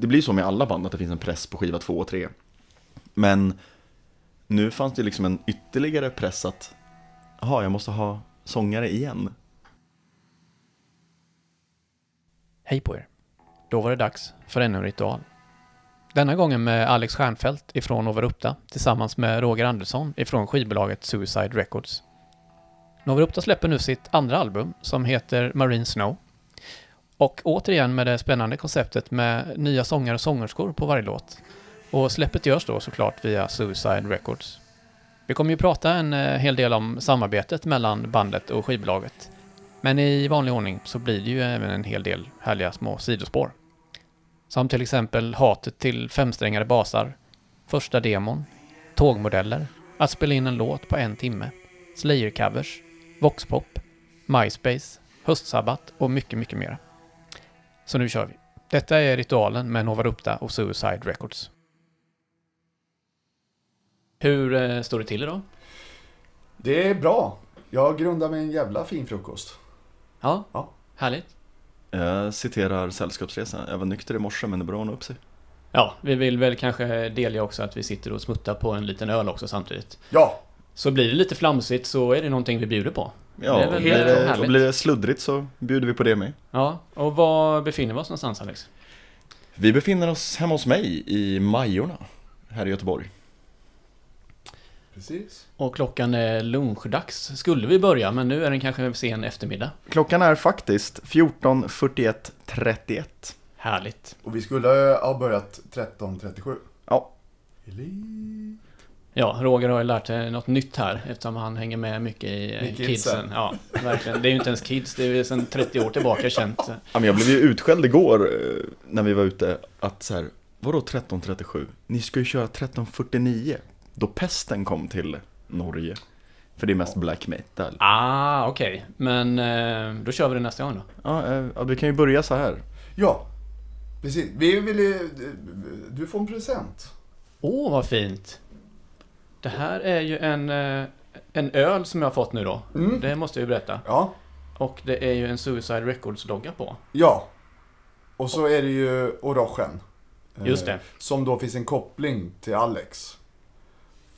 det blir så med alla band att det finns en press på skiva två och tre. Men nu fanns det liksom en ytterligare press att, jaha, jag måste ha sångare igen. Hej på er! Då var det dags för ännu en ritual. Denna gången med Alex Stjernfeldt ifrån Novarupta tillsammans med Roger Andersson ifrån skivbolaget Suicide Records. Novarupta släpper nu sitt andra album som heter Marine Snow. Och återigen med det spännande konceptet med nya sångare och sångerskor på varje låt. Och släppet görs då såklart via Suicide Records. Vi kommer ju prata en eh, hel del om samarbetet mellan bandet och skivbolaget. Men i vanlig ordning så blir det ju även en hel del härliga små sidospår. Som till exempel hatet till femsträngade basar, första demon, tågmodeller, att spela in en låt på en timme, Slayer-covers, Voxpop, MySpace, höstsabbat och mycket, mycket mer. Så nu kör vi. Detta är ritualen med Nova Rupta och Suicide Records. Hur eh, står det till idag? Det är bra. Jag grundar med en jävla fin frukost. Ja, Ja. härligt. Jag citerar Sällskapsresan, jag var nykter i morse men det ordna upp sig. Ja, vi vill väl kanske delge också att vi sitter och smuttar på en liten öl också samtidigt. Ja, Så blir det lite flamsigt så är det någonting vi bjuder på. Ja, Det blir, det, och blir det sluddrigt så bjuder vi på det med. Ja, och var befinner vi oss någonstans Alex? Vi befinner oss hemma hos mig i Majorna, här i Göteborg. precis. Och klockan är lunchdags, skulle vi börja, men nu är den kanske sen eftermiddag. Klockan är faktiskt 14.41.31. Härligt. Och vi skulle ha börjat 13.37. Ja, Eli. Ja, Roger har ju lärt sig något nytt här eftersom han hänger med mycket i Med kidsen. kidsen. Ja, verkligen. Det är ju inte ens kids, det är ju sedan 30 år tillbaka känt. Ja, men jag blev ju utskälld igår eh, när vi var ute att så här, vadå 13.37? Ni ska ju köra 13.49 då pesten kom till Norge. För det är mest black metal. Ah, okej. Men eh, då kör vi det nästa gång då. Ja, eh, ja, vi kan ju börja så här. Ja, precis. Vi vill ju... Du får en present. Åh, vad fint! Det här är ju en, eh, en öl som jag har fått nu då. Mm. Det måste jag ju berätta. Ja, Och det är ju en Suicide Records-logga på. ja. Och så är det ju Orochen. eh, Just det. Som då finns en koppling till Alex.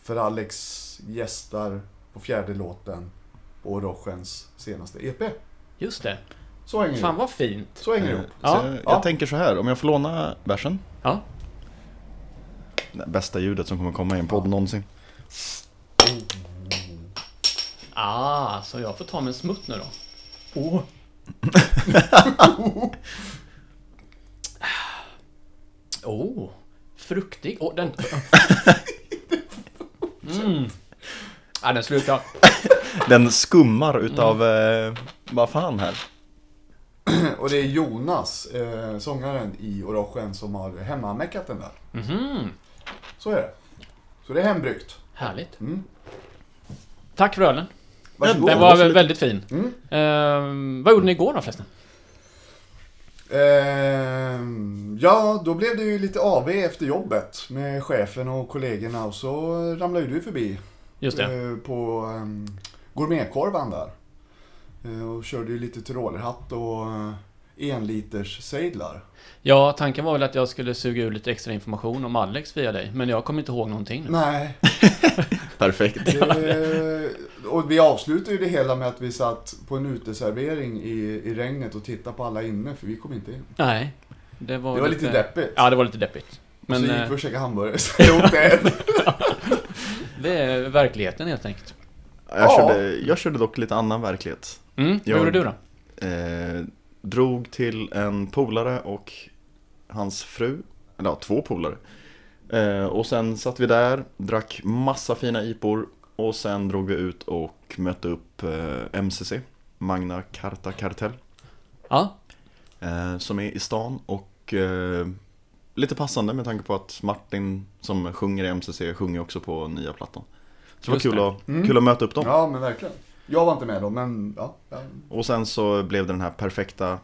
För Alex gästar på fjärde låten på Orochens senaste EP. Just det. Så hänger Fan vad fint. Så hänger det ihop. Ja, jag, jag ja. tänker så här, om jag får låna versen. Ja. Det bästa ljudet som kommer komma i en podd någonsin. Ah, så jag får ta mig en smutt nu då. Oh. oh, fruktig. Oh, den... Mm. Ja, den slutar. Den skummar utav, eh, vad fan här? Och det är Jonas, eh, sångaren i Orochen, som har hemmameckat den där. Mhm. Så är det. Så det är hembryggt. Härligt. Mm. Tack för ölen. Varsågod. Den var väl väldigt fin. Mm. Ehm, vad gjorde ni igår då förresten? Ehm, ja, då blev det ju lite AV efter jobbet med chefen och kollegorna och så ramlade ju du förbi Just det. eh, på um, gourmetkorvan där. Eh, och körde ju lite tyrolerhatt och enliters sejdlar. Ja, tanken var väl att jag skulle suga ur lite extra information om Alex via dig, men jag kommer inte ihåg någonting nu. Nej, Perfekt. det, och vi avslutade ju det hela med att vi satt på en uteservering i, i regnet och tittade på alla inne, för vi kom inte in. Nej. Det var, Det var lite deppigt. Ja, det var lite deppigt. Men, och så gick eh, vi och käkade hamburgare. Så jag åkte hem. det är verkligheten helt enkelt. Jag, Ja. körde, jag körde dock lite annan verklighet. Mm, Jag- gjorde du då? Eh, drog till en polare och hans fru, eller ja, två polare. Eh, och sen satt vi där, drack massa fina IPor och sen drog vi ut och mötte upp eh, MCC, Magna Carta Kartell, Ja, eh, som är i stan och eh, lite passande med tanke på att Martin som sjunger i MCC sjunger också på nya plattan. Så det var kul, det. Att, Mm. kul att möta upp dem. Ja, men verkligen. Jag var inte med då, men ja. ja. Och sen så blev det den här perfekta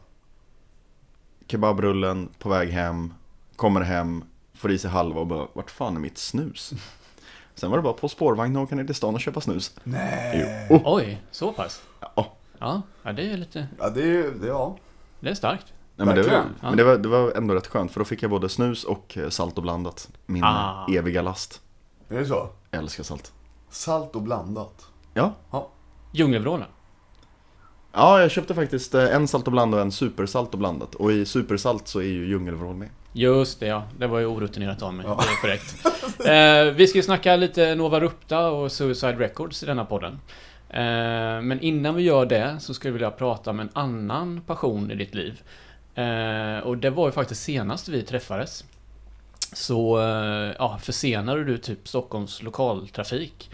kebabrullen på väg hem, kommer hem, får i sig halva och bara vart fan är mitt snus? Sen var det bara på spårvagn och åka ner till stan och köpa snus. Nej. Jo. Oh. oj, så pass. Ja, Ja, ja det är lite... Ja, det är ju, det, ja. Det är starkt. Nej, men det, var, men det, var, det var ändå rätt skönt för då fick jag både snus och eh, salt och blandat. Min Ah. eviga last. Är det så? Jag älskar salt. Salt och blandat. Ja. Djungelvrålen. Ja, jag köpte faktiskt eh, en salt och blandat och en supersalt och blandat. Och i supersalt så är ju djungelvrål med. Just det ja, det var ju orutinerat av mig. Ja. Det är korrekt. eh, vi ska ju snacka lite Nova Rupta och Suicide Records i denna podden. Eh, men innan vi gör det så skulle jag vilja prata om en annan passion i ditt liv. Eh, och det var ju faktiskt senast vi träffades. Så eh, ja, försenade du typ Stockholms lokaltrafik.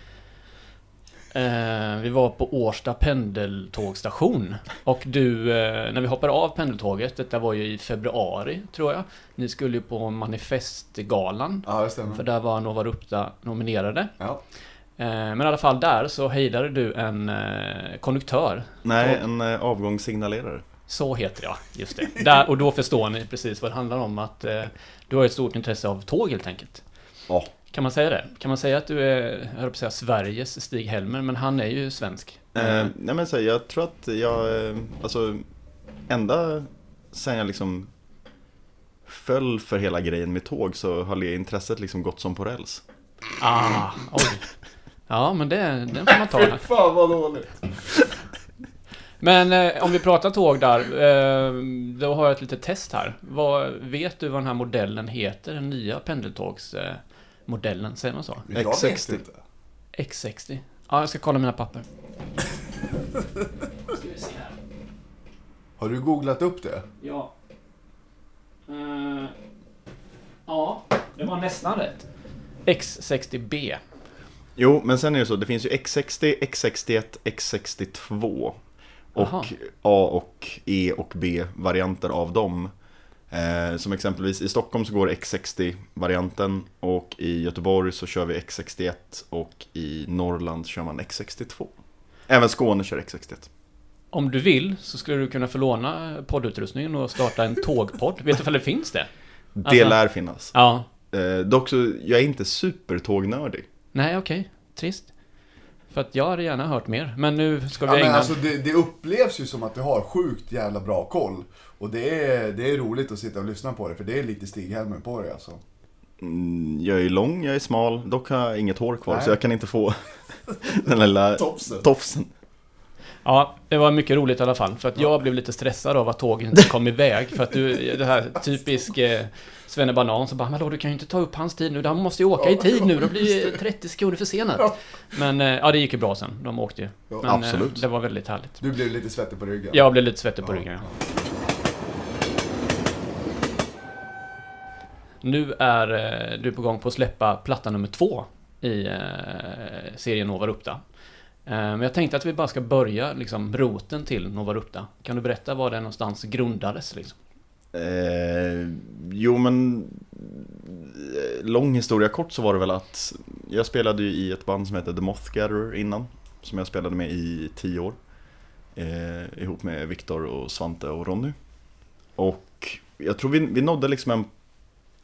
Eh, vi var på Årsta pendeltågstation. Och du, eh, när vi hoppade av pendeltåget, detta var ju i februari tror jag. Ni skulle ju på Manifestgalan. Ja, det stämmer. För där var Nova Rupta nominerade. Ja. Eh, men i alla fall där så hejdade du en eh, konduktör. Nej, en eh, avgångssignalerare. Så heter det, ja. Just det. Där, och då förstår ni precis vad det handlar om. Att eh, du har ett stort intresse av tåg helt enkelt. Ja. Kan man säga det? Kan man säga att du är, jag på säga Sveriges Stig-Helmer, men han är ju svensk. Eh, nej men så, jag tror att jag, eh, alltså, ända sen jag liksom föll för hela grejen med tåg så har det intresset liksom gått som på räls. Ah, oj. Ja, men det, den får man ta. Fy fan vad dåligt. Men eh, om vi pratar tåg där, eh, då har jag ett litet test här. Vad, vet du vad den här modellen heter? Den nya pendeltågsmodellen, eh, modellen, säger man så? Jag vet X60. inte. X60. Ja, jag ska kolla mina papper. Ska vi se här. Har du googlat upp det? Ja. Eh, ja, det var nästan rätt. X60B. Jo, men sen är det så, det finns ju X60, X61, X62 Aha. och A och E och B varianter av dem. Eh, som exempelvis i Stockholm så går X60-varianten och i Göteborg så kör vi X61 och i Norrland kör man X62. Även Skåne kör X61. Om du vill så skulle du kunna få låna poddutrustningen och starta en tågpodd. Vet du ifall det finns det? Det Alltså- lär finnas. Ja. Eh, dock så, jag är inte supertågnördig. Nej, okej. Trist. För att jag hade gärna hört mer. Men nu ska vi Ja, men ägna... alltså det, det upplevs ju som att du har sjukt jävla bra koll. Och det är, det är roligt att sitta och lyssna på det, för det är lite Stig-Helmer på det alltså. Mm, jag är lång, jag är smal, dock har jag inget hår kvar Nej. så jag kan inte få den lilla Topsen. tofsen. Ja, det var mycket roligt i alla fall. För att jag blev lite stressad av att tåget inte kom iväg. För att du, det här typisk eh, Svenne Banan som bara Men då, du kan ju inte ta upp hans tid nu, han måste ju åka i tid nu, då blir det 30 sekunder försenat. Men eh, ja, det gick ju bra sen, de åkte ju. Ja, Men absolut. Eh, det var väldigt härligt. Du blev lite svettig på ryggen. Jag blev lite svettig på Ja, ryggen. ja. Nu är eh, du på gång på att släppa platta nummer två i eh, serien Nova Rupta. Eh, men jag tänkte att vi bara ska börja liksom roten till Nova Rupta. Kan du berätta var den någonstans grundades? Liksom? Eh, jo men Lång historia kort så var det väl att Jag spelade ju i ett band som hette The Moth Gatherer innan Som jag spelade med i tio år eh, Ihop med Viktor och Svante och Ronny Och jag tror vi, vi nådde liksom en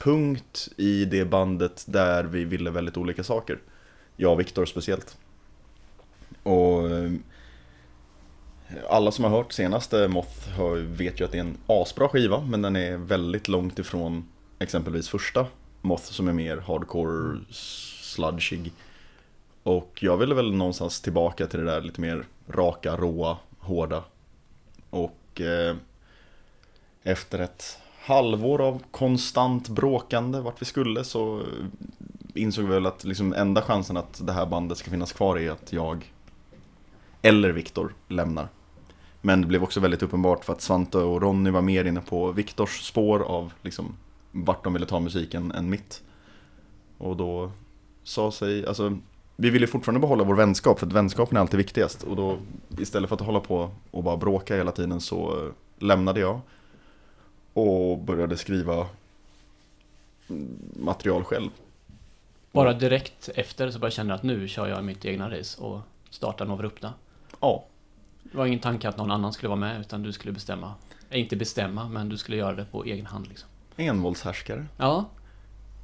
punkt i det bandet där vi ville väldigt olika saker Jag och Viktor speciellt Och eh, alla som har hört senaste Moth vet ju att det är en asbra skiva men den är väldigt långt ifrån exempelvis första Moth som är mer hardcore sludgig. Och jag ville väl någonstans tillbaka till det där lite mer raka, råa, hårda. Och eh, efter ett halvår av konstant bråkande vart vi skulle så insåg vi väl att liksom enda chansen att det här bandet ska finnas kvar är att jag eller Viktor lämnar. Men det blev också väldigt uppenbart för att Svante och Ronny var mer inne på Viktors spår av liksom vart de ville ta musiken än mitt. Och då sa sig, alltså vi ville fortfarande behålla vår vänskap för att vänskapen är alltid viktigast. Och då istället för att hålla på och bara bråka hela tiden så lämnade jag. Och började skriva material själv. Bara direkt efter så bara kände jag att nu kör jag mitt egna race och startar Nova Rupta. Ja, Det var ingen tanke att någon annan skulle vara med utan du skulle bestämma. Eh, Inte bestämma, men du skulle göra det på egen hand liksom. envåldshärskare. Ja,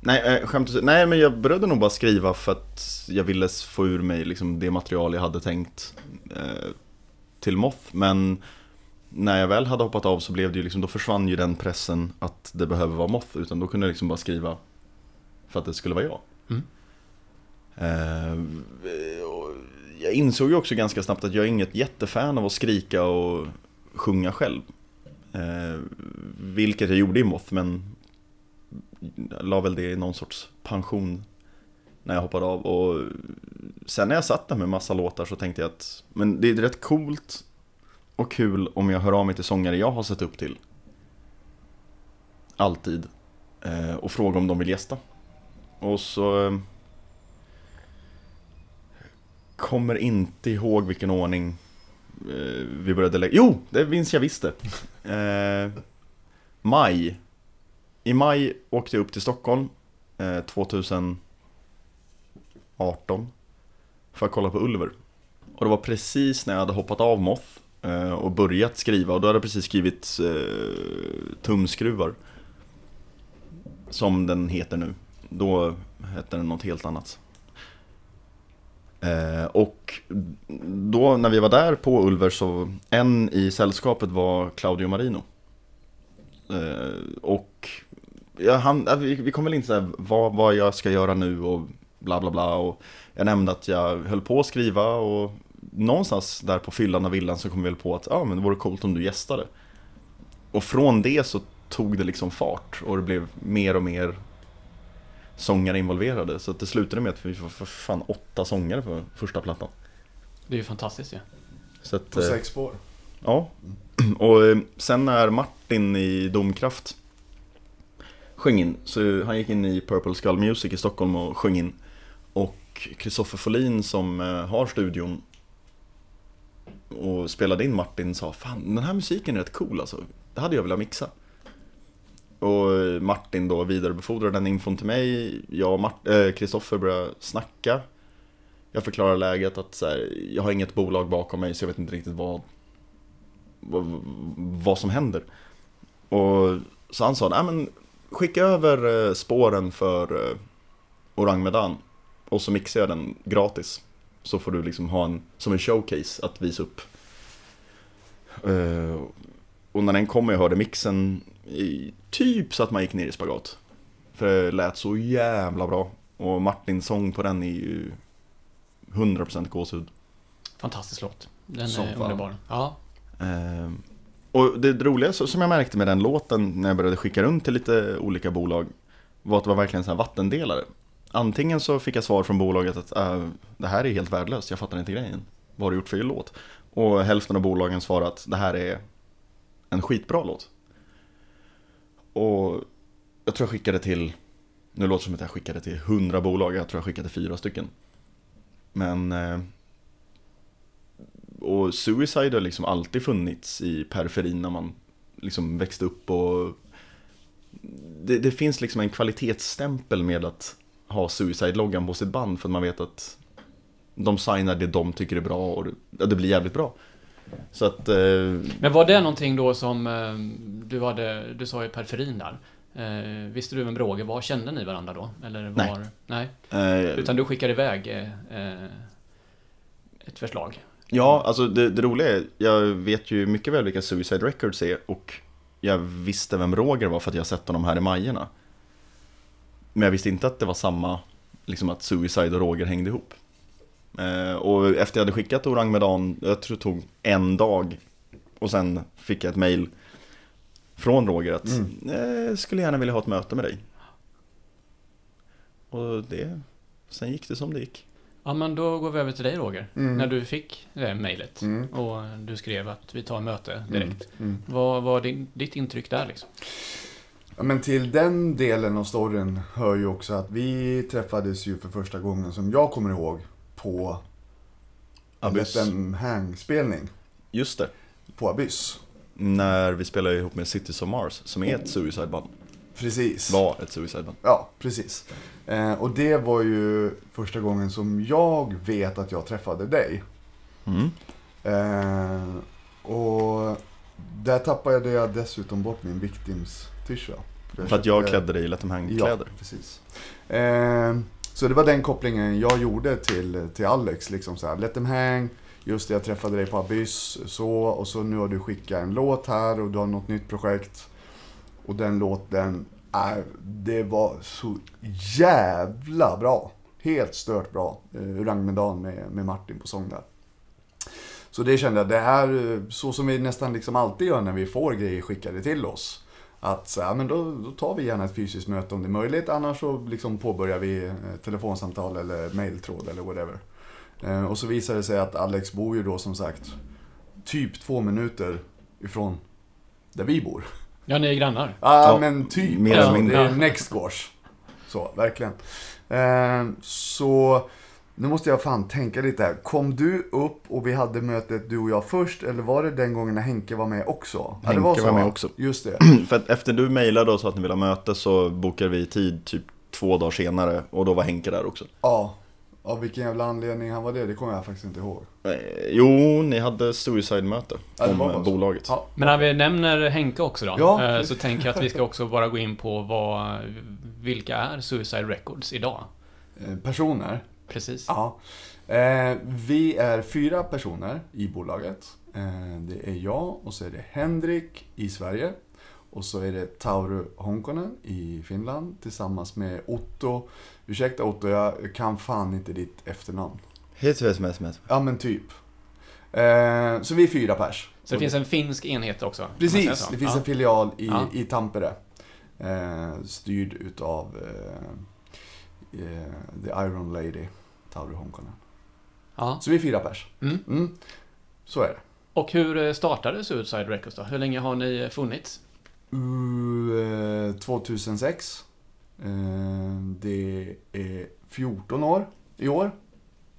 Nej, äh, skämt. Nej, men jag började nog bara skriva för att jag ville få ur mig liksom det material jag hade tänkt eh, till Moth. Men när jag väl hade hoppat av så blev det ju liksom, då försvann ju den pressen att det behöver vara Moth, utan då kunde jag liksom bara skriva för att det skulle vara jag. Mm. Eh, jag insåg ju också ganska snabbt att jag är inget jättefan av att skrika och sjunga själv. Eh, vilket jag gjorde i Moth, men la väl det i någon sorts pension när jag hoppade av. Och sen när jag satt där med massa låtar så tänkte jag att men det är rätt coolt och kul om jag hör av mig till sångare jag har sett upp till. Alltid. Eh, och frågar om de vill gästa. Och så... Eh, kommer inte ihåg vilken ordning eh, vi började lägga... Jo, det minns jag visst det. Eh, maj. I maj åkte jag upp till Stockholm. Eh, 2018. För att kolla på Ulver. Och det var precis när jag hade hoppat av Moth Eh, och börjat skriva. Och då hade jag precis skrivit eh, Tumskruvar. Som den heter nu. Då hette den något helt annat. Eh, och då när vi var där på Ulver så en i sällskapet var Claudio Marino. Eh, och ja, han, vi, kom väl in såhär vad, vad jag ska göra nu och bla bla bla. Och jag nämnde att jag höll på att skriva och någonstans där på fyllan av villan så kom vi väl på att ja, men det vore coolt om du gästade. Och från det så tog det liksom fart och det blev mer och mer sångare involverade. Så att det slutade med att vi var för fan åtta sångare på första plattan. Det är ju fantastiskt ju. Så att, På eh, sex spår. Ja, och eh, sen när Martin i Domkraft sjöng in, så han gick in i Purple Skull Music i Stockholm och sjöng in. Och Kristoffer Folin som eh, har studion och spelade in Martin sa Fan, den här musiken är rätt cool alltså. Det hade jag velat mixa. Och Martin då vidarebefordrade den infon till mig. Jag och Kristoffer eh, äh, Kristoffer började snacka. Jag förklarar läget att så här, jag har inget bolag bakom mig så jag vet inte riktigt vad vad, vad som händer. Och så han sa, nej men skicka över eh, spåren för eh, Orang Medan och så mixar jag den gratis. Så får du liksom ha en, som en showcase att visa upp. Eh, och när den kom och jag hörde mixen, i, typ så att man gick ner i spagat. För det lät så jävla bra. Och Martins sång på den är ju 100% gåshud. Fantastisk låt. Den Som är underbar. Ja. Ehm, och det roliga som jag märkte med den låten när jag började skicka runt till lite olika bolag var att det var verkligen så här vattendelare. Antingen så fick jag svar från bolaget att äh, det här är helt värdelöst, jag fattar inte grejen. Vad har du gjort för låt? Och hälften av bolagen svarade att det här är en skitbra låt. Och jag tror jag skickade till, nu låter det som att jag skickade till 100 bolag, jag tror jag skickade till fyra stycken. Men eh, och Suicide har liksom alltid funnits i periferin när man liksom växte upp och det, det finns liksom en kvalitetsstämpel med att ha Suicide-loggan på sitt band för att man vet att de signar det de tycker är bra och det, blir jävligt bra. Så att, eh, Men var det någonting då som eh, du hade, du sa i periferin där? Eh, visste du vem Roger var? Kände ni varandra då? Eller Nej. var, nej. eh, Utan du skickade iväg eh, eh, ett förslag? Ja, alltså det, det roliga är, jag vet ju mycket väl vilka Suicide Records är och jag visste vem Roger var för att jag sett honom här i Majerna. Men jag visste inte att det var samma, liksom att Suicide och Roger hängde ihop. Eh, och efter jag hade skickat Orang Medan, jag tror det tog en dag och sen fick jag ett mail från Roger att Mm. eh, skulle gärna vilja ha ett möte med dig. Och det, sen gick det som det gick. Ja, men då går vi över till dig Roger. Mm. När du fick det mejlet Mm. och du skrev att vi tar möte direkt. Mm. Vad var ditt intryck där liksom? Ja, men till den delen av storyn hör ju också att vi träffades ju för första gången som jag kommer ihåg på Abyss. Them hang-spelning Just det. på Abyss. När vi spelade ihop med Cities of Mars, som är ett suicide-band. Precis. Var ett suicide-band. Ja, precis. Eh, och det var ju första gången som jag vet att jag träffade dig. Mm. Eh, och där tappade jag dessutom bort min Victims-tisha. För att jag klädde dig i Let them hang-kläder. Ja, precis. Eh, så det var den kopplingen jag gjorde till, till Alex. Liksom så här, let hang. Just det, jag träffade dig på Abyss, så, och så nu har du skickat en låt här och du har något nytt projekt. Och den låten, är, det var så jävla bra. Helt stört bra. Eh, Urangmedan med, med Martin på sång där. Så det kände jag, det är eh, så som vi nästan liksom alltid gör när vi får grejer skickade till oss. Att så, ja, men då, då tar vi gärna ett fysiskt möte om det är möjligt, annars så liksom påbörjar vi eh, telefonsamtal eller mailtråd eller whatever. Eh, och så visade det sig att Alex bor ju då som sagt typ två minuter ifrån där vi bor. Ja, ni är grannar. Ja, Ja, men typ. mer eller mindre. Det är next. Så, verkligen. Eh, så, nu måste jag fan tänka lite här. Kom du upp och vi hade mötet du och jag först, eller var det den gången när Henke var med också? ja, det Henke var, så, var med va? också. Just det. För att efter du mejlade och sa att ni ville ha möte så bokade vi tid typ två dagar senare och då var Henke där också. Ja. Av vilken jävla anledning han var det, det kommer jag faktiskt inte ihåg. Eh, Jo, ni hade suicide-möte Ja, om var eh, bolaget. Ja. Men när vi nämner Henke också då, Ja. eh, så tänker jag att vi ska också bara gå in på vad, vilka är Suicide Records idag? Personer. Precis. Ja. Eh, vi är fyra personer i bolaget. Eh, det är jag och så är det Henrik i Sverige. Och så är det Tauru Honkonen i Finland tillsammans med Otto. Ursäkta Otto, jag kan fan inte ditt efternamn. Sms. Ja men typ. Eh, så vi är fyra pers. Så det finns en finsk enhet också? Precis, det finns ja. en filial i, Ja. i Tampere. Eh, styrd utav eh, The Iron Lady, Tauru Honkonen. Ja. Så vi är fyra pers. Mm. Mm. Så är det. Och hur eh, startade Suicide Records då? Hur länge har ni eh, funnits? Uh, 2006. Eh, det är 14 år i år,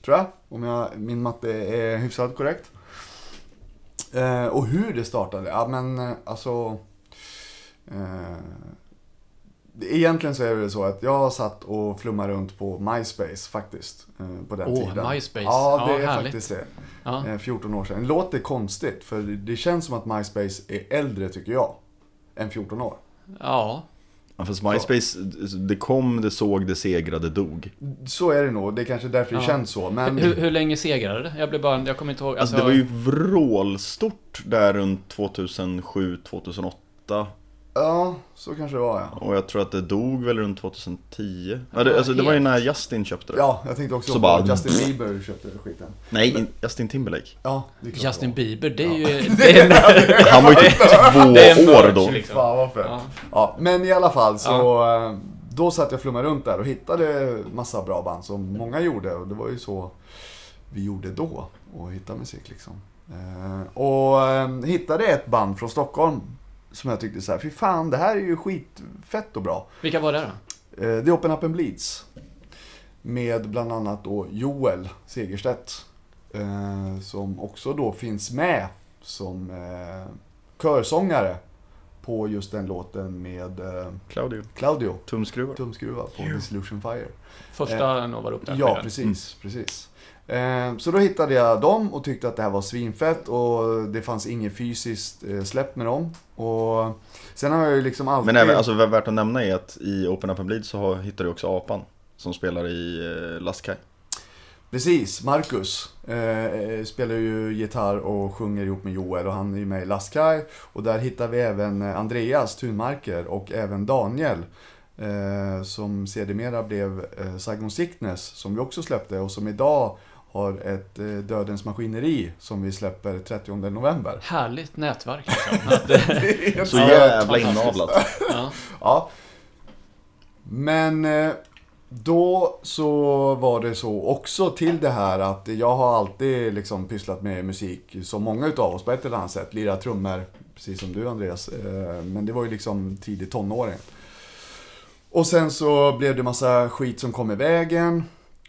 tror jag. Om jag, min matte är hyfsat korrekt. Eh, och hur det startade? Ja, men eh, alltså... Eh, egentligen så är det så att jag satt och flummade runt på MySpace faktiskt. eh, på den Åh, tiden. MySpace. Ja, det Ja, är härligt. faktiskt det. Ja. Eh, 14 år sedan. Det låter konstigt, för det känns som att MySpace är äldre, tycker jag, än 14 år. ja. Ja, fast MySpace, det kom, det såg, det segrade, dog. Så är det nog, det är kanske därför det Ja. känns så. Men Hur, hur länge segrade det? Jag blev bara, jag kommer inte ihåg. Alltså, det var ju vrålstort där runt 2007, 2008. Ja, så kanske det var ja. Och jag tror att det dog väl runt 2010. Ja, det, alltså, det var ju när Justin köpte det. Ja, jag tänkte också Så på bara- Justin Bieber köpte skiten. Nej, in- Justin Timberlake. Ja, det är Justin det Bieber, det är ju... Det är, Han var ju typ två år då. liksom. Fan vad fett. Ja. Ja, men i alla fall så... eh, Då satt jag och flummade runt där och hittade massa bra band som många gjorde. Och det var ju så vi gjorde då. Och hitta musik liksom. Eh, Och eh, hittade ett band från Stockholm. Som jag tyckte så här, fy fan det här är ju skitfett och bra. Vilka var det då? Eh, The Open Up and Bleeds. Med bland annat då Joel Segerstedt. Eh, som också då finns med som eh, körsångare på just den låten med eh, Claudio. Claudio Tumskruvar. Tumskruva på Dissolution Fire. Första Nova upp där. Ja, precis, precis. Eh, så då hittade jag dem och tyckte att det här var svinfett och det fanns inget fysiskt eh, släpp med dem. Och sen har jag ju liksom alltid... Men även, alltså värt att nämna är att i Open Up and Bleed så hittar du också Apan. Som spelar i eh, Lastkaj. Precis, Marcus eh, spelar ju gitarr och sjunger ihop med Joel och han är ju med i Lastkaj. Och där hittar vi även Andreas Thunmarker och även Daniel. Eh, som sedermera blev eh, Sickness som vi också släppte och som idag har ett eh, Dödens Maskineri som vi släpper 30 november. Härligt nätverk liksom. Eh, Så jävla inavlat. ja. Ja. Men eh, då så var det så också till det här att jag har alltid liksom pysslat med musik som många utav oss på ett eller annat sätt. Lirat trummor, precis som du Andreas. Eh, Men det var ju liksom tidigt tonåring. Och sen så blev det massa skit som kom i vägen.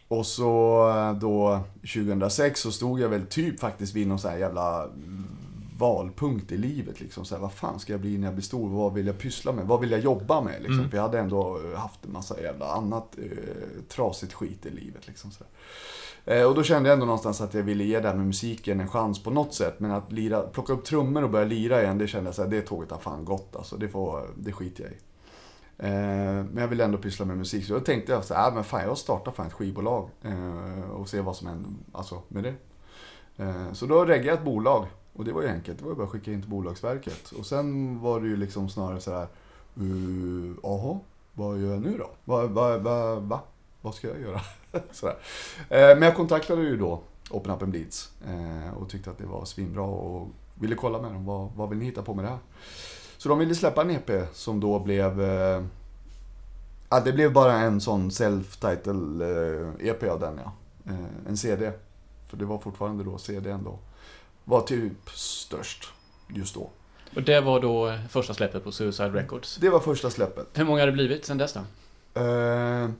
Och så eh, då 2006 så stod jag väl typ faktiskt vid någon sån här jävla valpunkt i livet. Liksom. Så här, vad fan ska jag bli när jag blir stor? Vad vill jag pyssla med? Vad vill jag jobba med? Liksom? Mm. För jag hade ändå haft en massa jävla annat eh, trasigt skit i livet. Liksom, så. Eh, och då kände jag ändå någonstans att jag ville ge det här med musiken en chans på något sätt. Men att lira, plocka upp trummor och börja lira igen, det kände jag så här, det tåget har fan gått. Alltså, det, får, det skiter jag i. Eh, men jag ville ändå pyssla med musik. Så då tänkte jag så här, ah, men fan jag startar fan ett skivbolag. Eh, och ser vad som händer alltså, med det. Eh, så då reggade jag ett bolag. Och det var ju enkelt, det var ju bara att skicka in till Bolagsverket. Och sen var det ju liksom snarare så här, uh, vad gör jag nu då? Vad, vad, vad, va? Vad ska jag göra? Sådär. Men jag kontaktade ju då Open Up and Bleeds och tyckte att det var svinbra och ville kolla med dem. Vad, vad vill ni hitta på med det här? Så de ville släppa en EP som då blev... Eh, ja, det blev bara en sån self-title eh, EP av den ja. Eh, en CD. För det var fortfarande då CD ändå. Var typ störst just då. Och det var då första släppet på Suicide Records. Det var första släppet. Hur många har det blivit sen dess då? Eh,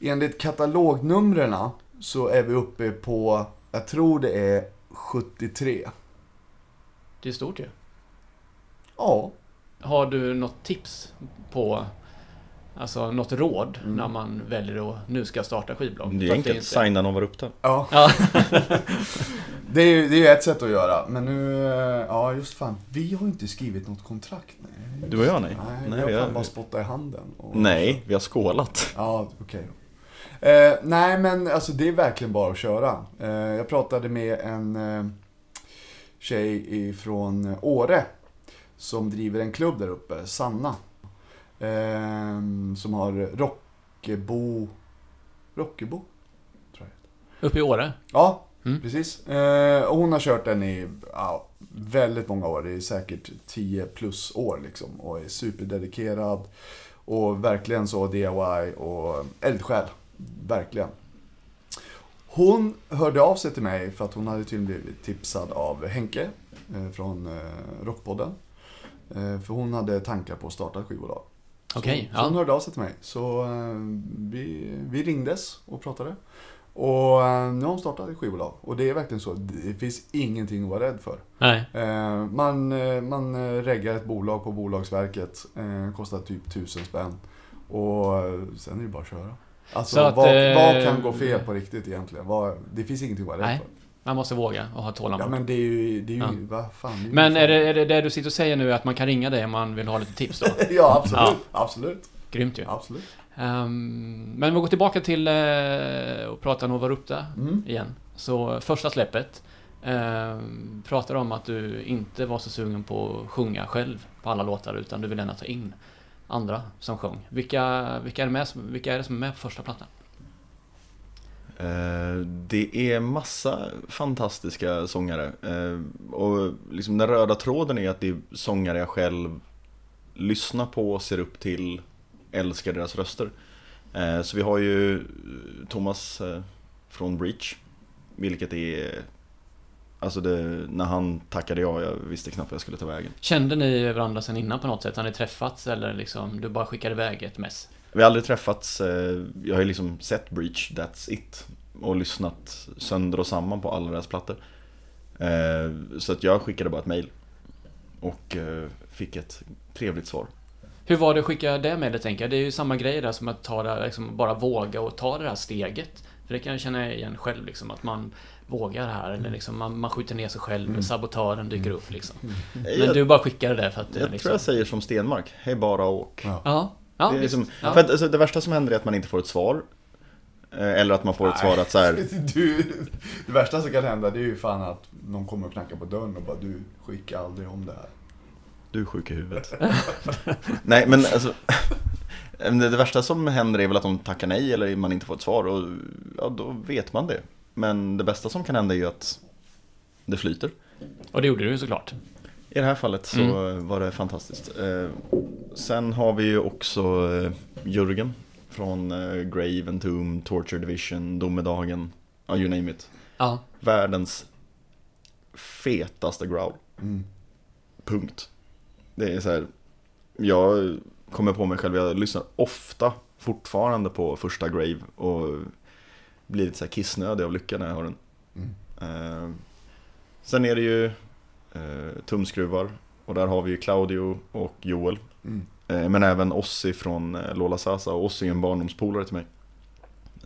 enligt katalognumren så är vi uppe på, jag tror det är 73. Det är stort ju. Ja, Har du något tips på, alltså något råd Mm. när man väljer att nu ska starta skivbolag? Det är enkelt, signa Nova Rupta. ja. Ja, Det är ju det är ett sätt att göra. Men nu, eh, ja just fan. Vi har inte skrivit något kontrakt. Nej. Du och jag nej. Nej, nej jag fan bara spottat i handen. Och... nej, vi har skålat. Ja, okej då. Eh, nej, men alltså det är verkligen bara att köra. Eh, jag pratade med en eh, tjej ifrån Åre. Som driver en klubb där uppe, Sanna. Eh, som har Rockebo... Rockebo? Tror jag. uppe i Åre. Ja, Mm. precis. Eh, och hon har kört den i ja, väldigt många år. Det är säkert 10 plus år liksom. Och är superdedikerad. Och verkligen så DIY och eldsjäl. Verkligen. Hon hörde av sig till mig för att hon hade tydligen blivit tipsad av Henke eh, från eh, Rockpodden. Eh, för hon hade tankar på att starta ett skivbolag. Okej, så, så hon ja. hörde av sig till mig. Så eh, vi, vi ringdes och pratade. Och eh, nu har hon startat ett skivbolag. Och det är verkligen så. Det finns ingenting att vara rädd för. Nej. Man, man reggar ett bolag på Bolagsverket. Kostar typ tusen spänn. Och sen är det bara att köra. Alltså Så att, vad, vad kan gå fel på riktigt egentligen? Vad, det finns ingenting att vara rädd Nej. för. Man måste våga och ha tålamod. Ja men det är ju, det är ju, Ja. vad fan. Det är Men är det, är det det du sitter och säger nu att man kan ringa dig om man vill ha lite tips då? ja absolut, Ja. absolut, Grymt ju. absolut. Ehm, men vi går tillbaka till uh, och pratar Nova Rupta Mm. igen. Så första släppet. Um, pratar om att du inte var så sugen på att sjunga själv på alla låtar utan du vill gärna ta in andra som sjöng. Vilka, vilka, är, med, vilka är det som är med på första plattan? Eh, det är massa fantastiska sångare. Eh, och liksom den röda tråden är att det är sångare jag själv lyssnar på, ser upp till, älskar deras röster. Eh, så vi har ju Thomas från Breach, vilket är... Alltså det, när han tackade ja, jag visste knappt vad jag skulle ta vägen. Kände ni varandra sen innan på något sätt? Har ni träffats eller liksom du bara skickade iväg ett mess? Vi har aldrig träffats, eh, jag har ju liksom sett Breach, that's it. Och lyssnat sönder och samman på alla deras plattor. Eh, Så att jag skickade bara ett mail. Och eh, fick ett trevligt svar. Hur var det att skicka det med tänker jag? Det är ju samma grej där som att ta det, liksom, bara våga och ta det här steget. För det kan jag känna igen själv liksom, att man vågar här eller liksom, man, man skjuter ner sig själv, Mm. sabotören dyker upp liksom. Men jag du bara skickar det där för att det jag liksom... tror jag säger som Stenmark, hej bara åk. Ja. Ja, ja det, är liksom, ja. för att, alltså, det värsta som händer är att man inte får ett svar. Eh, Eller att man får ett svar att så här, Du, det värsta som kan hända det är ju fan att någon kommer och knackar på dörren och bara du, skicka aldrig om det här. Du är sjuk i huvudet. nej men alltså det, det värsta som händer är väl att de tackar nej eller man inte får ett svar och ja, då vet man det. Men det bästa som kan hända är ju att det flyter. Och det gjorde du ju såklart. I det här fallet så Mm. var det fantastiskt. Eh, sen har vi ju också eh, Jörgen från eh, Grave, Entomb, Torture Division, Domedagen, ja you name it. Ja. Världens fetaste growl. Mm. Punkt. Det är så här. Jag kommer på mig själv, jag lyssnar ofta fortfarande på första Grave och blir lite så här kissnödig av lycka när jag hör den. Mm. Sen är det ju eh, tumskruvar och där har vi ju Claudio och Joel. Mm. Eh, men även Ossi från eh, Lola Sasa och Ossi är en barndomspolare till mig.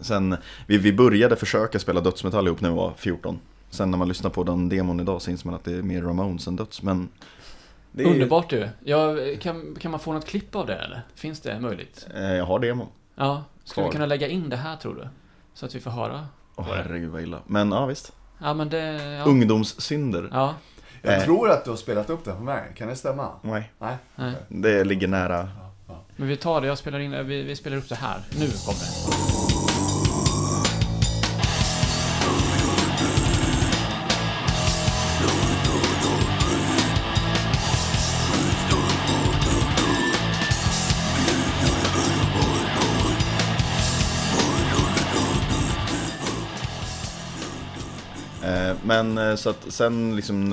Sen, vi, vi började försöka spela dödsmetall ihop när vi var 14. Sen när man lyssnar på den demon idag så inser man att det är mer Ramones än döds, men... Det är, Underbart du. Ja, kan, kan man få något klipp av det eller? Finns det möjligt? Eh, jag har demon. Ja. Skulle vi kunna lägga in det här tror du? Så att vi får höra? Åh det? herregud vad illa. Men ja visst. Ja, men det... Ja. Ungdomssynder. Ja. Jag Eh. tror att du har spelat upp det för mig. Kan det stämma? Nej, Nej. Nej. det ligger nära. Men vi tar det, jag spelar in, vi, vi spelar upp det här. Nu kommer det. Men eh, så att sen liksom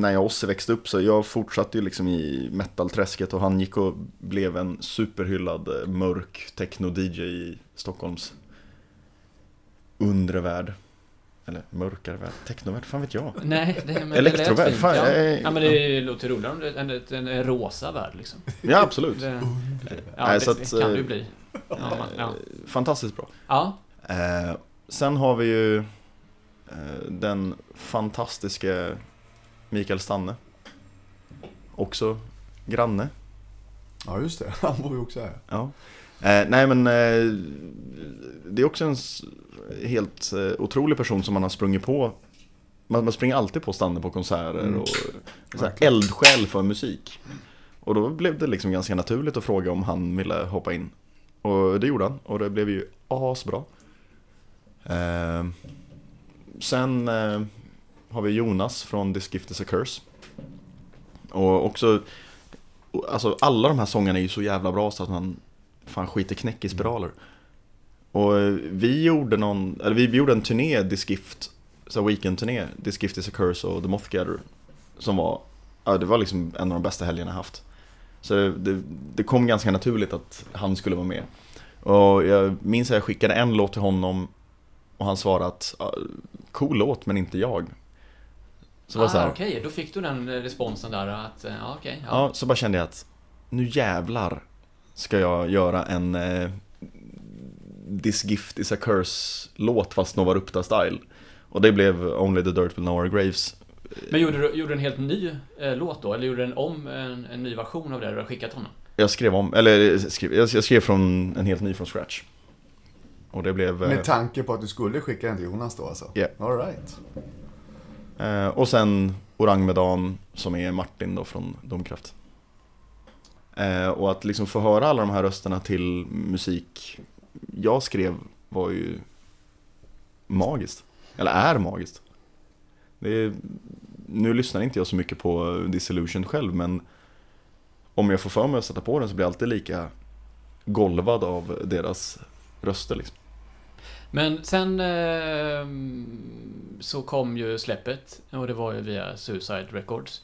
när- jag och Ossi växte upp så jag fortsatte ju liksom i metalträsket och han gick och blev en superhyllad eh, mörk techno-DJ i Stockholms undre värld. Eller mörkare värld, technovärld, fan vet jag. Nej, det, men det Elektrovärld, lät fint. fan, ja. jag ja, men det låter roligare om det är en, en, en rosa värld liksom. Ja, absolut. Det, ja, Nej, det, så att, det kan det ju eh, bli. Ja, man, ja. Fantastiskt bra. ja. Eh, sen har vi ju eh, den fantastiska Mikael Stanne. Också granne. Ja, just det. Han bor ju också här. Ja. Eh, nej men eh, det är också en helt eh, otrolig person som man har sprungit på. Man, man springer alltid på Stanne på konserter Mm. och så här, eldsjäl för musik. Och då blev det liksom ganska naturligt att fråga om han ville hoppa in. Och det gjorde han och det blev ju asbra. Eh, sen eh, har vi Jonas från This Gift Is A Curse. Och också, alltså alla de här sångerna är ju så jävla bra så att man fan skiter knäck i spiraler. Och eh, vi gjorde någon, eller vi gjorde en turné, This Gift, så här weekend-turné, This Gift Is A Curse och The Moth Gatherer. Som var, ja det var liksom en av de bästa helgerna jag haft. Så det, det, det kom ganska naturligt att han skulle vara med. Och jag minns att jag skickade en låt till honom och han svarade att cool låt men inte jag. Så var det så ah, här, Okej, då fick du den eh, responsen där att, eh, ja okej. ja. Ja, så bara kände jag att nu jävlar ska jag göra en eh, This Gift Is A Curse-låt fast Nova Rupta-style. Och det blev Only the Dirt Will Know Our Graves. Men gjorde du, gjorde du en helt ny eh, låt då? Eller gjorde du en om en, en ny version av det du har skickat honom? Jag skrev om, eller skrev, jag jag skrev från en helt ny från scratch. Och det blev... eh, Med tanke på att du skulle skicka den till Jonas då alltså? Ja. All right. Eh, och sen Orang Medan som är Martin då från Domkraft. Eh, och att liksom få höra alla de här rösterna till musik jag skrev var ju magiskt. Eller är magiskt. Är, nu lyssnar inte jag så mycket på Disillusion själv men om jag får för mig att sätta på den så blir jag alltid lika golvad av deras röster liksom. Men sen eh, så kom ju släppet och det var ju via Suicide Records.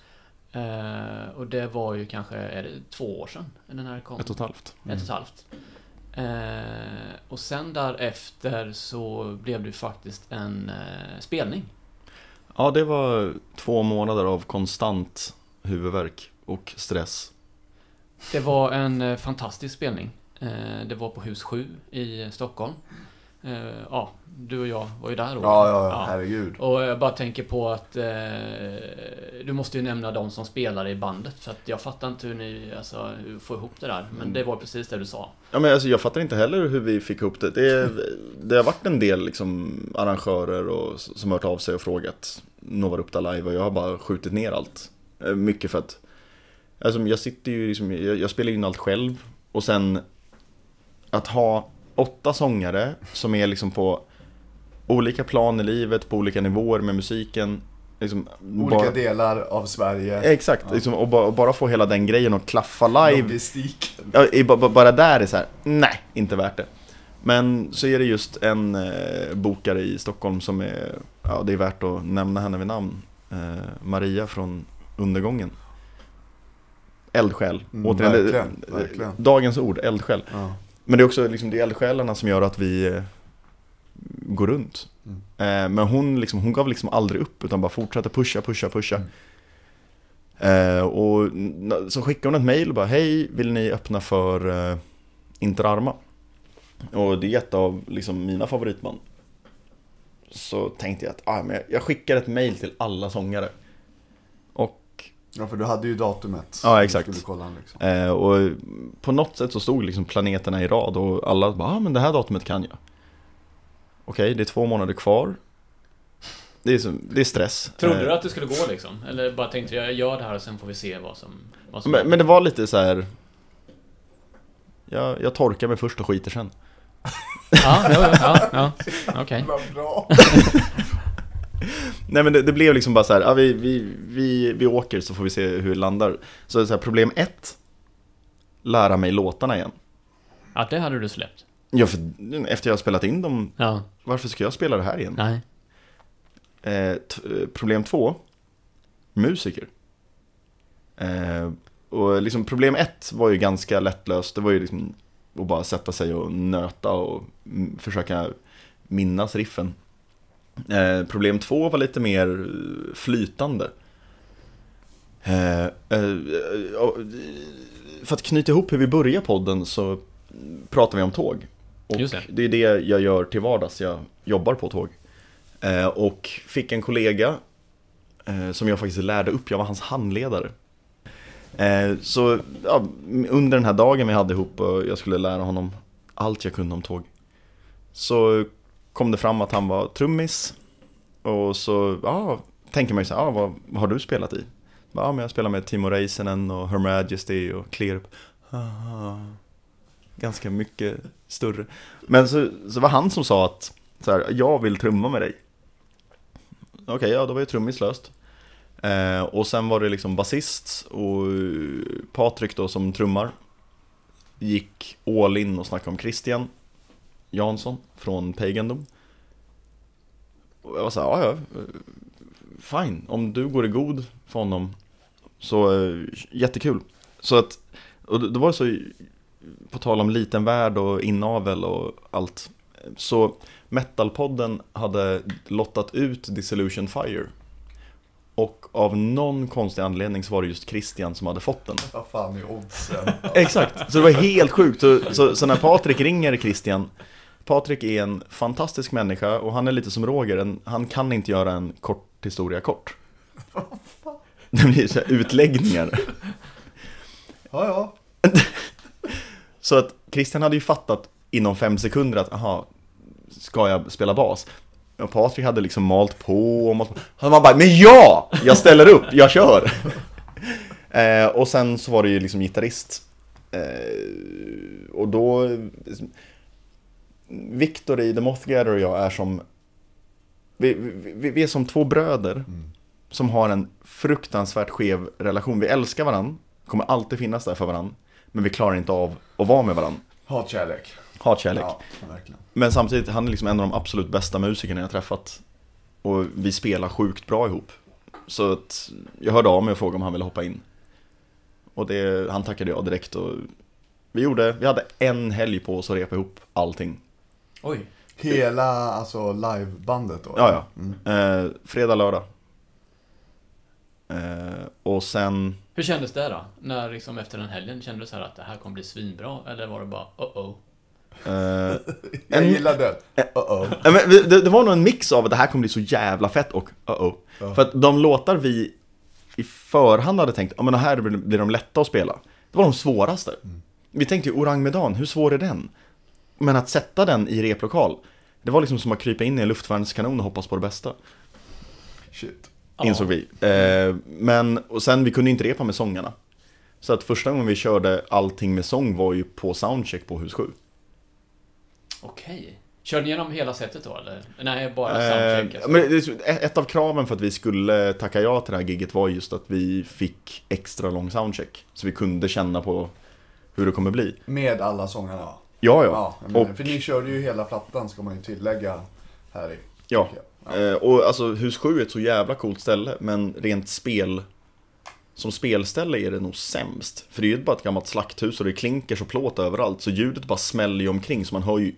Eh, och det var ju kanske, är det två år sedan den här kom? Ett och ett halvt. Ett och ett halvt. Eh, och sen därefter så blev det ju faktiskt en eh, spelning. Ja, det var två månader av konstant huvudvärk och stress. Det var en eh, fantastisk spelning. Eh, det var på hus 7 i Stockholm. Eh, ja, du och jag var ju där då. Ja, ja, ja, herregud. Och jag bara tänker på att eh, du måste ju nämna de som spelar i bandet. För att jag fattar inte hur ni alltså, hur får ihop det där. Men det var precis det du sa. Ja, men alltså, jag fattar inte heller hur vi fick ihop det. Det, det har varit en del liksom, arrangörer och, som hört av sig och frågat Nova Rupta Live och jag har bara skjutit ner allt. Eh, Mycket för att alltså, jag sitter ju liksom, jag, jag spelar in allt själv och sen att ha åtta sångare som är liksom på olika plan i livet, på olika nivåer med musiken. Liksom, Olika bara, delar av Sverige. Exakt, liksom, och, bara, och bara få hela den grejen att klaffa live Logistiken. Ja, bara där är så här, nej, inte värt det. Men så är det just en eh, bokare i Stockholm som är, ja det är värt att nämna henne vid namn. Eh, Maria från Undergången. Eldsjäl. Mm, Återigen, verkligen, verkligen. Dagens ord, eldsjäl. Ja. Men det är också liksom, det eldsjälarna som gör att vi eh, går runt. Mm. Eh, men hon, liksom, hon gav liksom aldrig upp utan bara fortsatte pusha, pusha, pusha. Mm. Eh, och så skickade hon ett mail och bara Hej, vill ni öppna för eh, Interarma? Och det är ett av liksom, mina favoritband. Så tänkte jag att ah, men jag- jag skickar ett mail till alla sångare. Ja, för du hade ju datumet. Ja, Du exakt. skulle kolla liksom. Eh, och på något sätt så stod liksom planeterna i rad och alla bara, ah, men det här datumet kan jag. Okej, det är två månader kvar. Det är, så, det är stress. Trodde Eh, du att det skulle gå liksom? Eller bara tänkte jag, jag gör det här och sen får vi se vad som... Vad som men, men det var lite så här. Jag, jag torkar mig först och skiter sen. Ja, ja, ja, ja. okej. Vad bra. Nej men det, det blev liksom bara så här, ja, vi, vi, vi, vi åker så får vi se hur vi landar. Så, det så här, problem ett, lära mig låtarna igen. Ja, det hade du släppt. Ja, för efter jag har spelat in dem, Ja, varför ska jag spela det här igen? nej. Eh, eh, problem två, musiker. Eh, och liksom problem ett var ju ganska lättlöst, det var ju liksom att bara sätta sig och nöta och försöka minnas riffen. Eh, problem två var lite mer eh, flytande. Eh, för att knyta ihop hur vi börjar podden så pratar vi om tåg. Och det. det är det jag gör till vardags, jag jobbar på tåg. Och fick en kollega som jag faktiskt lärde upp, jag var hans handledare. Så ja, under den här dagen vi hade ihop och jag skulle lära honom allt jag kunde om tåg. Så kom det fram att han var trummis. Och så ja, tänker man ju så här, ja, vad, vad har du spelat i? Ja, men jag spelar med Timo Räisänen och Her Majesty och Clear Ah, ganska mycket större. Men så, så var han som sa att så här, jag vill trumma med dig. Okej, ja då var ju trummis löst. Eh, och sen var det liksom basist och Patrik då som trummar. Gick all in och snackade om Christian Jansson från Pagandom. Och jag var så här, ja ja, fine, om du går i god för honom så eh, jättekul. Så att, och det det var så, på tal om liten värld och inavel och allt. Så Metalpodden hade lottat ut Dissolution Fire. Och av någon konstig anledning så var det just Christian som hade fått den. Vad fan är oddsen? Exakt, så det var helt sjukt. Så, så, så när Patrik ringer Christian, Patrik är en fantastisk människa och han är lite som Roger, han kan inte göra en kort historia kort. Det blir så utläggningar. Ja, ja. Så att Christian hade ju fattat inom fem sekunder att, aha, ska jag spela bas? Och Patrik hade liksom malt på och malt på. Han var bara, men ja! Jag ställer upp, jag kör! eh, och sen så var det ju liksom gitarrist. Eh, och då... Victor i The Moth Gatherer och jag är som... Vi, vi, vi är som två bröder som har en fruktansvärt skev relation. Vi älskar varandra, kommer alltid finnas där för varandra. Men vi klarar inte av att vara med varandra. Hatkärlek. Hatkärlek. Ja, verkligen. Men samtidigt, han är liksom en av de absolut bästa musikerna jag träffat. Och vi spelar sjukt bra ihop. Så att jag hörde av mig och frågade om han ville hoppa in. Och det, han tackade jag direkt och vi gjorde, vi hade en helg på oss att repa ihop allting. Oj. Hela, alltså livebandet då? Ja, ja. Mm. Eh, fredag, lördag. Eh, och sen, Hur kändes det då? När liksom efter den helgen, kände du så här att det här kommer bli svinbra? Eller var det bara oh-oh? eh, Jag En- gillar det. Uh-oh. Ja, men det, det var nog en mix av att det här kommer bli så jävla fett och uh-oh. Ja. För att de låtar vi i förhand hade tänkt, ja men här blir de lätta att spela. Det var de svåraste. Vi tänkte ju Orang Medan, hur svår är den? Men att sätta den i replokal, det var liksom som att krypa in i en luftvärnskanon och hoppas på det bästa. Shit. Insåg vi. Eh, men, och sen vi kunde inte repa med sångarna. Så att första gången vi körde allting med sång var ju på soundcheck på hus 7. Okej. Körde ni igenom hela sättet då eller? Nej, bara Eh, soundcheck alltså. men ett av kraven för att vi skulle tacka ja till det här giget var just att vi fick extra lång soundcheck. Så vi kunde känna på hur det kommer bli. Med alla sångarna? Ja, Ja, ja. och, för ni körde ju hela plattan ska man ju tillägga här i. ja. jag. Eh, och alltså hus 7 är ett så jävla coolt ställe, men rent spel... Som spelställe är det nog sämst. För det är ju bara ett gammalt slakthus och det är klinkers och plåt överallt. Så ljudet bara smäller ju omkring så man hör ju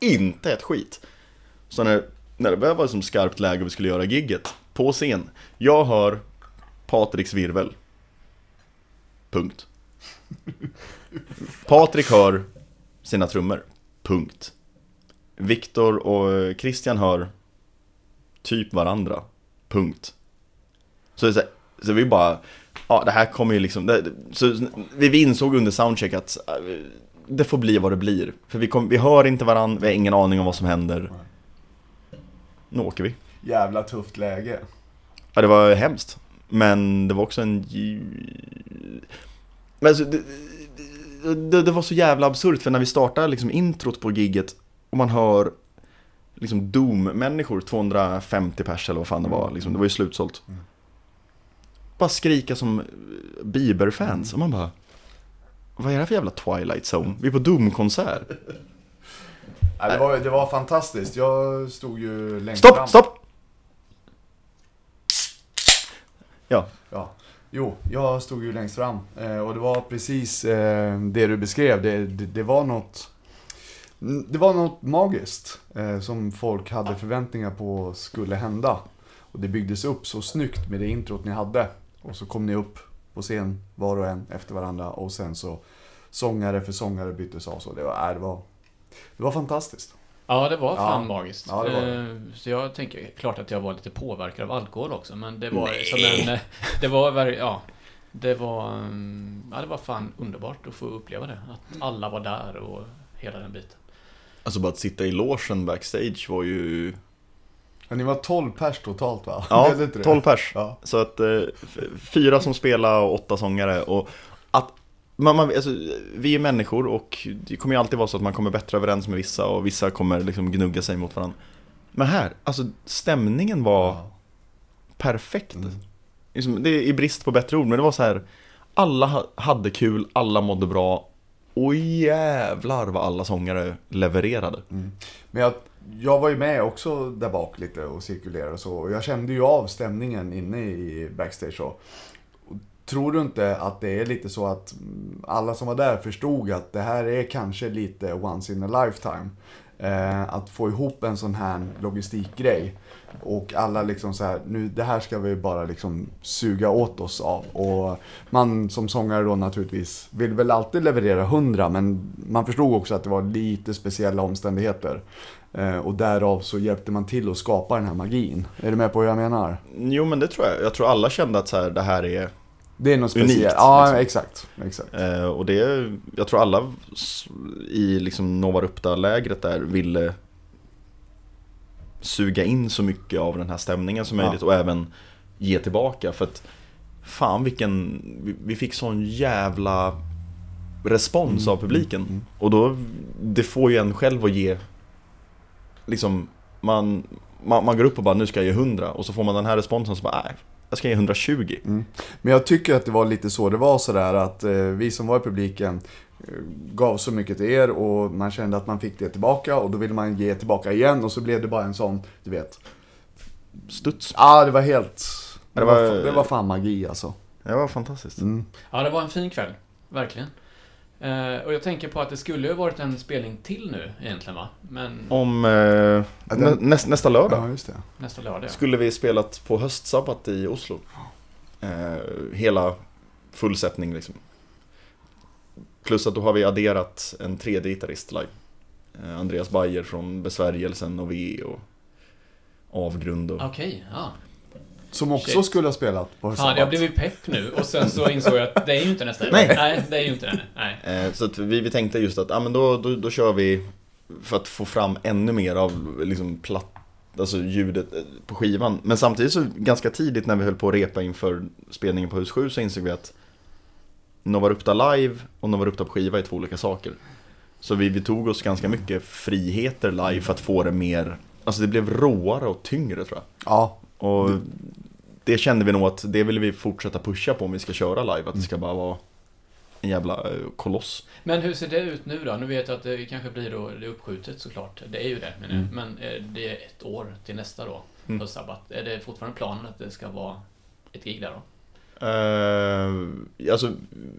inte ett skit. Så när, när det väl var som skarpt läge och vi skulle göra gigget på scen. Jag hör Patriks virvel. Punkt. Patrik hör sina trummor. Punkt. Viktor och Christian hör typ varandra. Punkt. Så, så, så vi bara, ja det här kommer ju liksom, det, så vi, vi insåg under soundcheck att äh, det får bli vad det blir. För vi, kom, vi hör inte varandra, vi har ingen aning om vad som händer. Nu åker vi. jävla tufft läge. Ja, det var hemskt. Men det var också en... Men alltså, det, det, det var så jävla absurt för när vi startade liksom introt på gigget och man hör liksom Doom-människor, 250 pers eller vad fan det var, liksom, det var ju slutsålt. Mm. Bara skrika som Bieber-fans och man bara Vad är det här för jävla Twilight Zone? Vi är på Doom-konsert. Ja, det, var, det var fantastiskt. Jag stod ju längst Stopp, fram. stopp! Ja, Ja. Jo, jag stod ju längst fram. Eh, och det var precis eh, det du beskrev. Det, det, det var något... Mm, det var något magiskt eh, som folk hade förväntningar på skulle hända. Och det byggdes upp så snyggt med det introt ni hade. Och så kom ni upp på scen var och en efter varandra och sen så sångare för sångare byttes av. Så det var, det var, det var fantastiskt. Ja, det var fan Ja. magiskt. Ja, det var det. Eh, Så jag tänker, klart att jag var lite påverkad av alkohol också, men det var som en... eh, Det var, ja. Det var, mm, ja, det var fan underbart att få uppleva det. Att alla var där och hela den biten. alltså bara att sitta i logen backstage var ju Ja, ni var 12 pers totalt va? Ja, Blev det inte det? 12 pers. Ja. Så att eh, fyra som spelar och åtta sångare och att man, man, alltså, vi är människor och det kommer ju alltid vara så att man kommer bättre överens med vissa och vissa kommer liksom gnugga sig mot varandra. Men här, alltså stämningen var Ja. perfekt. Mm. Liksom, det är i brist på bättre ord, men det var så här. Alla ha- hade kul, alla mådde bra och jävlar vad alla sångare levererade. Men jag, jag var ju med också där bak lite och cirkulerade och så. Och jag kände ju av stämningen inne i backstage. Och tror du inte att det är lite så att alla som var där förstod att det här är kanske lite once in a lifetime. Eh, att få ihop en sån här logistikgrej. Och alla liksom så här, nu det här ska vi bara liksom suga åt oss av. Och man som sångare då naturligtvis vill väl alltid leverera hundra men man förstod också att det var lite speciella omständigheter. Eh, och därav så hjälpte man till att skapa den här magin. Är du med på hur jag menar? Jo men det tror jag. Jag tror alla kände att så här, det här är det är något Unikt, speciellt. Ja, liksom. exakt. exakt. Eh, och det, jag tror alla i liksom Nova Rupta-lägret där ville suga in så mycket av den här stämningen som Ja. möjligt och även ge tillbaka. För att fan vilken, vi- fick sån jävla respons Mm, av publiken. mm. Och då, det får ju en själv att ge, liksom, man, man, man går upp och bara nu ska jag ge 100 och så får man den här responsen så bara nej, jag ska ge 120. Mm. Men jag tycker att det var lite så det var sådär att eh, vi som var i publiken eh, gav så mycket till er och man kände att man fick det tillbaka och då ville man ge tillbaka igen och så blev det bara en sån, du vet. Studs. Ja, ah, det var helt... Det, Det var, var- det var fan magi alltså. Det var fantastiskt. Mm. Ja, det var en fin kväll. Verkligen. Eh, och jag tänker på att det skulle ju varit en spelning till nu egentligen va? Men Om eh, nä, näst, nästa lördag Ja, just det. nästa lördag ja. skulle vi spelat på höstsabbat i Oslo. Eh, hela fullsättning liksom. Plus att då har vi adderat en tredje gitarrist live. Eh, Andreas Bayer från Besvärjelsen och V och Avgrund och... Okej, ja. Som också Shit. skulle ha spelat på Fan, sabbat. jag blev ju pepp nu och sen så insåg jag att det är ju inte nästa Nej. Nej, det är ju inte den. Nej. Eh, så att vi, vi tänkte just att, ja men då, då, då kör vi för att få fram ännu mer av liksom platt, alltså ljudet eh, på skivan. Men samtidigt så ganska tidigt när vi höll på att repa inför spelningen på Hus 7 så insåg vi att Nova Rupta live och Nova Rupta på skiva är två olika saker. Så vi, vi tog oss ganska mycket friheter live för att få det mer, alltså det blev råare och tyngre tror jag. Ja, Och det kände vi nog att det ville vi fortsätta pusha på om vi ska köra live, att det ska bara vara en jävla eh, koloss. Men hur ser det ut nu då? Nu vet jag att det kanske blir då, det är uppskjutet såklart. Det är ju det, men, Mm. men eh, det är ett år till nästa då, Mm. höstsabbat. Är det fortfarande planen att det ska vara ett gig där då? Uh, alltså,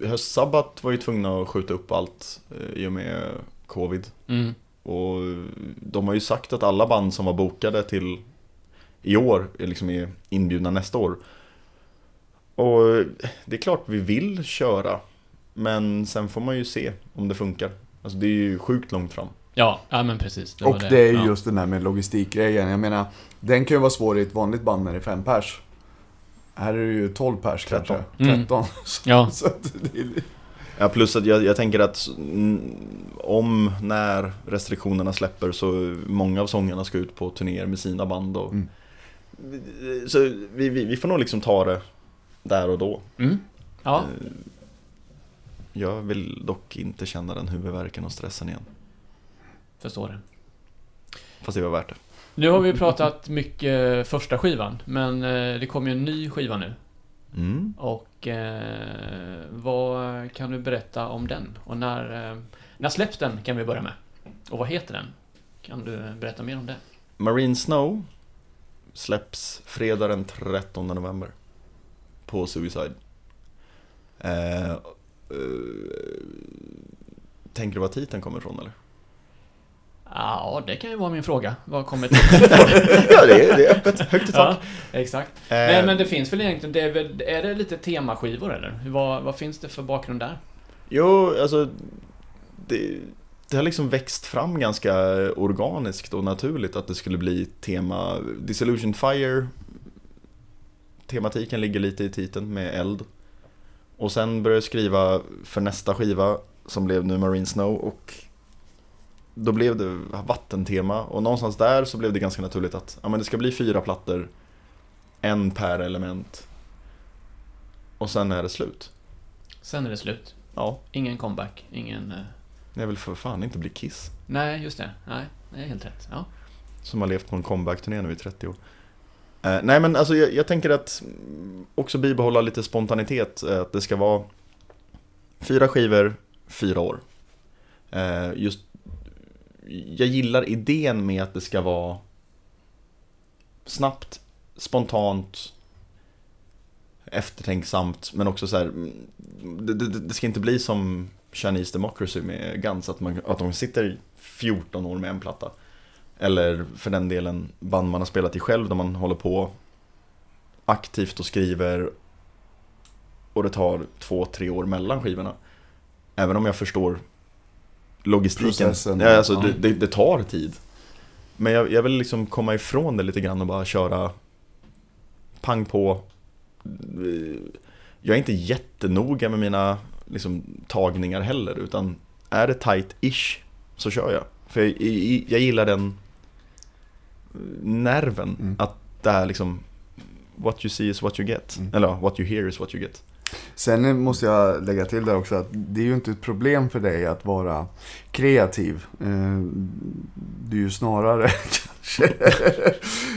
höstsabbat var ju tvungna att skjuta upp allt eh, i och med covid. Mm. Och de har ju sagt att alla band som var bokade till i år är liksom är inbjudna nästa år. Och det är klart vi vill köra. Men sen får man ju se om det funkar. Alltså det är ju sjukt långt fram. Ja, ja men precis. var och det är ju ja. just den där med logistikgrejen. Jag menar, den kan ju vara svår i ett vanligt band när det är fem pers. Här är det ju 12 pers kanske. 13. Mm. 13. Så, Ja, så att det är, Ja, plus att jag, jag tänker att om, när restriktionerna släpper så många av sångarna ska ut på turnéer med sina band och Mm. Så vi, vi, vi får nog liksom ta det där och då. Mm. Ja, Eh, Jag vill dock inte känna den huvudvärken och stressen igen. förstår det. Fast det var värt det. Nu har vi pratat mycket första skivan, men eh, det kommer ju en ny skiva nu. Mm. Och eh, vad kan du berätta om den? Och när, eh, när släpps den kan vi börja med? Och vad heter den? Kan du berätta mer om det? Marine Snow släpps fredag den 13 november. På Suicide. Eh, eh, tänker du var titeln kommer ifrån eller? Ja, det kan ju vara min fråga. Vad kommer ja, det är, det är öppet. Högt i tak. Ja, exakt. Eh, Nej, men det finns väl egentligen, det är, väl, är det lite temaskivor eller? Vad, vad finns det för bakgrund där? Jo, alltså det, det har liksom växt fram ganska organiskt och naturligt att det skulle bli tema. Disillusion Fire Tematiken ligger lite i titeln med eld. Och sen började jag skriva för nästa skiva som blev nu Marine Snow och då blev det vattentema. Och någonstans där så blev det ganska naturligt att ja, men det ska bli fyra plattor En per element. Och sen är det slut. Sen är det slut. Ja, Ingen comeback, ingen... jag vill för fan inte bli Kiss Nej, just det. Nej, det är helt rätt. Ja. Som har levt på en comeback-turné nu i 30 år. Eh, nej men alltså jag, jag tänker att också bibehålla lite spontanitet. eh, Att det ska vara fyra skivor, fyra år. Eh, just, jag gillar idén med att det ska vara snabbt, spontant, eftertänksamt men också så här. mm, Det, det, det ska inte bli som Chinese Democracy med Guns, att, man, att de sitter i 14 år med en platta. Eller för den delen band man har spelat i själv där man håller på aktivt och skriver och det tar två, tre år mellan skivorna. Även om jag förstår logistiken. Processen, ja, alltså, ja. Det, det, det tar tid. Men jag, jag vill liksom komma ifrån det lite grann och bara köra pang på. Jag är inte jättenoga med mina liksom, tagningar heller utan är det tight-ish så kör jag. För jag, jag, jag gillar den nerven Mm. att det är liksom What you see is what you get. Mm. Eller what you hear is what you get. Sen måste jag lägga till där också att det är ju inte ett problem för dig att vara kreativ. Eh, Du är ju snarare kanske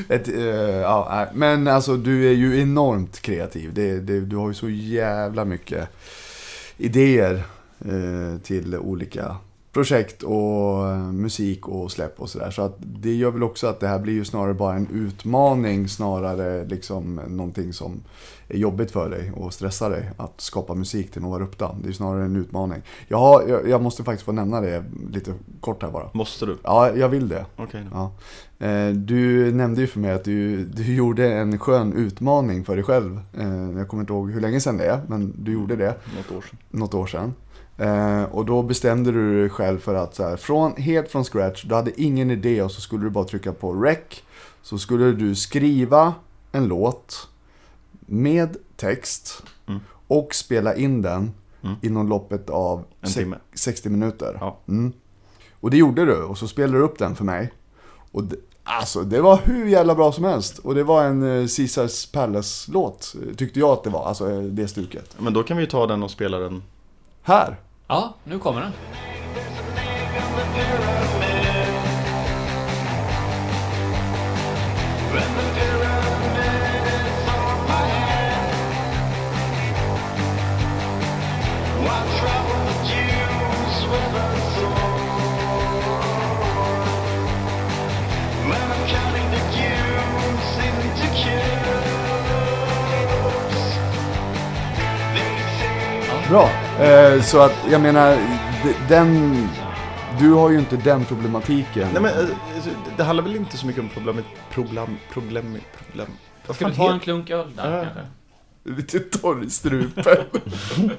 ett, eh, ja. Men alltså du är ju enormt kreativ. Det, det, du har ju så jävla mycket idéer eh, till olika projekt och eh, musik och släpp och sådär. Så att det gör väl också att det här blir ju snarare bara en utmaning snarare liksom någonting som är jobbigt för dig och stressar dig att skapa musik till Nova Rupta. Det är snarare en utmaning. Jag, har, jag, jag måste faktiskt få nämna det lite kort här bara. Måste du? Ja, jag vill det. Då. Ja. Eh, Du nämnde ju för mig att du, du gjorde en skön utmaning för dig själv. Eh, Jag kommer inte ihåg hur länge sedan det är, men du gjorde det Något år sedan. något år sedan. Eh, och då bestämde du dig själv för att så här, från, helt från scratch, du hade ingen idé och så skulle du bara trycka på rec. Så skulle du skriva en låt med text Mm. och spela in den Mm. inom loppet av En se- timme. 60 minuter. Ja. Mm. Och det gjorde du och så spelade du upp den för mig. Och det, alltså det var hur jävla bra som helst. Och det var en eh, Caesars Palace-låt, eh, tyckte jag att det var. Alltså eh, det stuket. Men då kan vi ju ta den och spela den. Här! Ja, nu kommer den. Bra. Eh, så att jag menar, den... Du har ju inte den problematiken. Nej men eh, alltså, det handlar väl inte så mycket om problem... Problem... Problem... problem. Vad Ska du ta en klunk öl där Ja. kanske? Lite torr i strupen.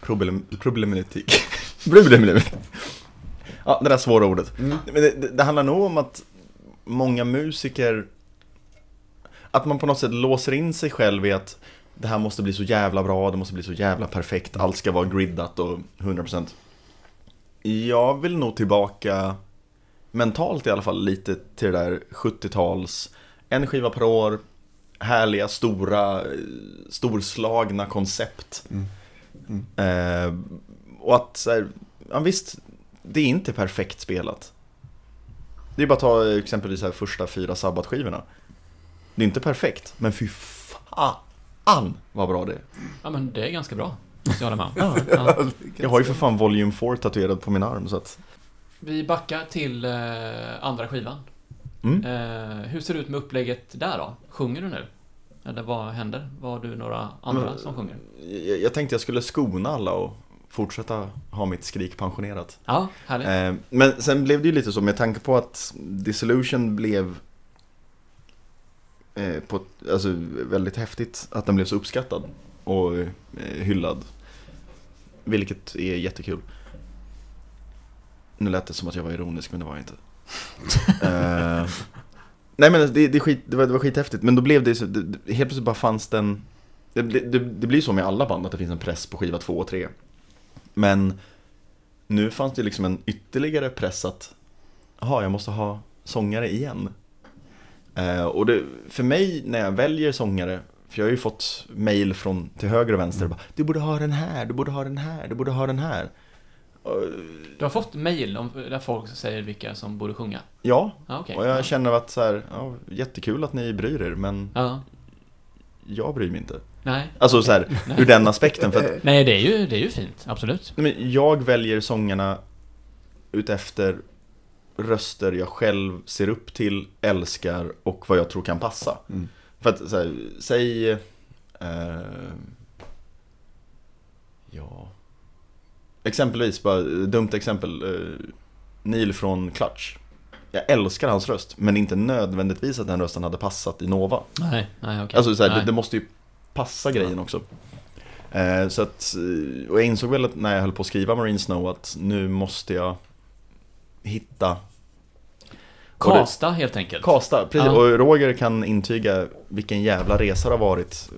Problem... Problematik. Problematik. Ja, det där svåra ordet. Mm. Men det, det, det handlar nog om att många musiker Att man på något sätt låser in sig själv i att Det här måste bli så jävla bra, det måste bli så jävla perfekt, allt ska vara griddat och 100% Jag vill nog tillbaka Mentalt i alla fall lite till det där 70-tals en skiva per år, härliga, stora, storslagna koncept. Mm. Mm. Eh, och att, så här, ja visst, det är inte perfekt spelat. Det är bara att ta exempelvis här första fyra sabbatskivorna. Det är inte perfekt, men fy fan vad bra det är. Ja, men det är ganska bra. Måste jag hålla med om. Ja. Jag har ju för fan Volume 4 tatuerad på min arm så att... Vi backar till eh, andra skivan. Mm. Eh, hur ser det ut med upplägget där då? Sjunger du nu? Eller vad händer? Var du några andra Men- som sjunger? Jag, jag tänkte jag skulle skona alla och fortsätta ha mitt skrik pensionerat. Ja, härligt. Eh, men sen blev det ju lite så med tanke på att Dissolution blev eh, på, alltså, väldigt häftigt att den blev så uppskattad och eh, hyllad. Vilket är jättekul. Nu lät det som att jag var ironisk men det var jag inte. eh, nej men det, det, skit, det, var, det var skithäftigt men då blev det så, det, det, helt plötsligt bara fanns den det, det, det, blir så med alla band att det finns en press på skiva 2 och 3. Men nu fanns det liksom en ytterligare press att Jaha, jag måste ha sångare igen. Eh, och det, för mig när jag väljer sångare, för jag har ju fått mail från till höger och vänster, bara, du borde ha den här, du borde ha den här, du borde ha den här. Du har fått mail om, där folk säger vilka som borde sjunga? ja, Ja, okej. och jag ja. känner att så här, ja, jättekul att ni bryr er, men Ja. jag bryr mig inte. Nej. Alltså så här, Nej. ur den aspekten. För att, Nej, det är ju, det är ju fint. Absolut. Men jag väljer sångarna utefter röster jag själv ser upp till, älskar och vad jag tror kan passa. Mm. För att, så här, säg... Eh, ja... Exempelvis, bara dumt exempel. Eh, Neil från Clutch. Jag älskar hans röst, men inte nödvändigtvis att den rösten hade passat i Nova. Nej, nej okej. Alltså så här, det, Nej. det måste ju passa grejen också. Eh, så att, och jag insåg väl att när jag höll på att skriva Marine Snow att nu måste jag hitta Kasta helt enkelt. Kasta, precis. Ja. Och Roger kan intyga vilken jävla resa det har varit.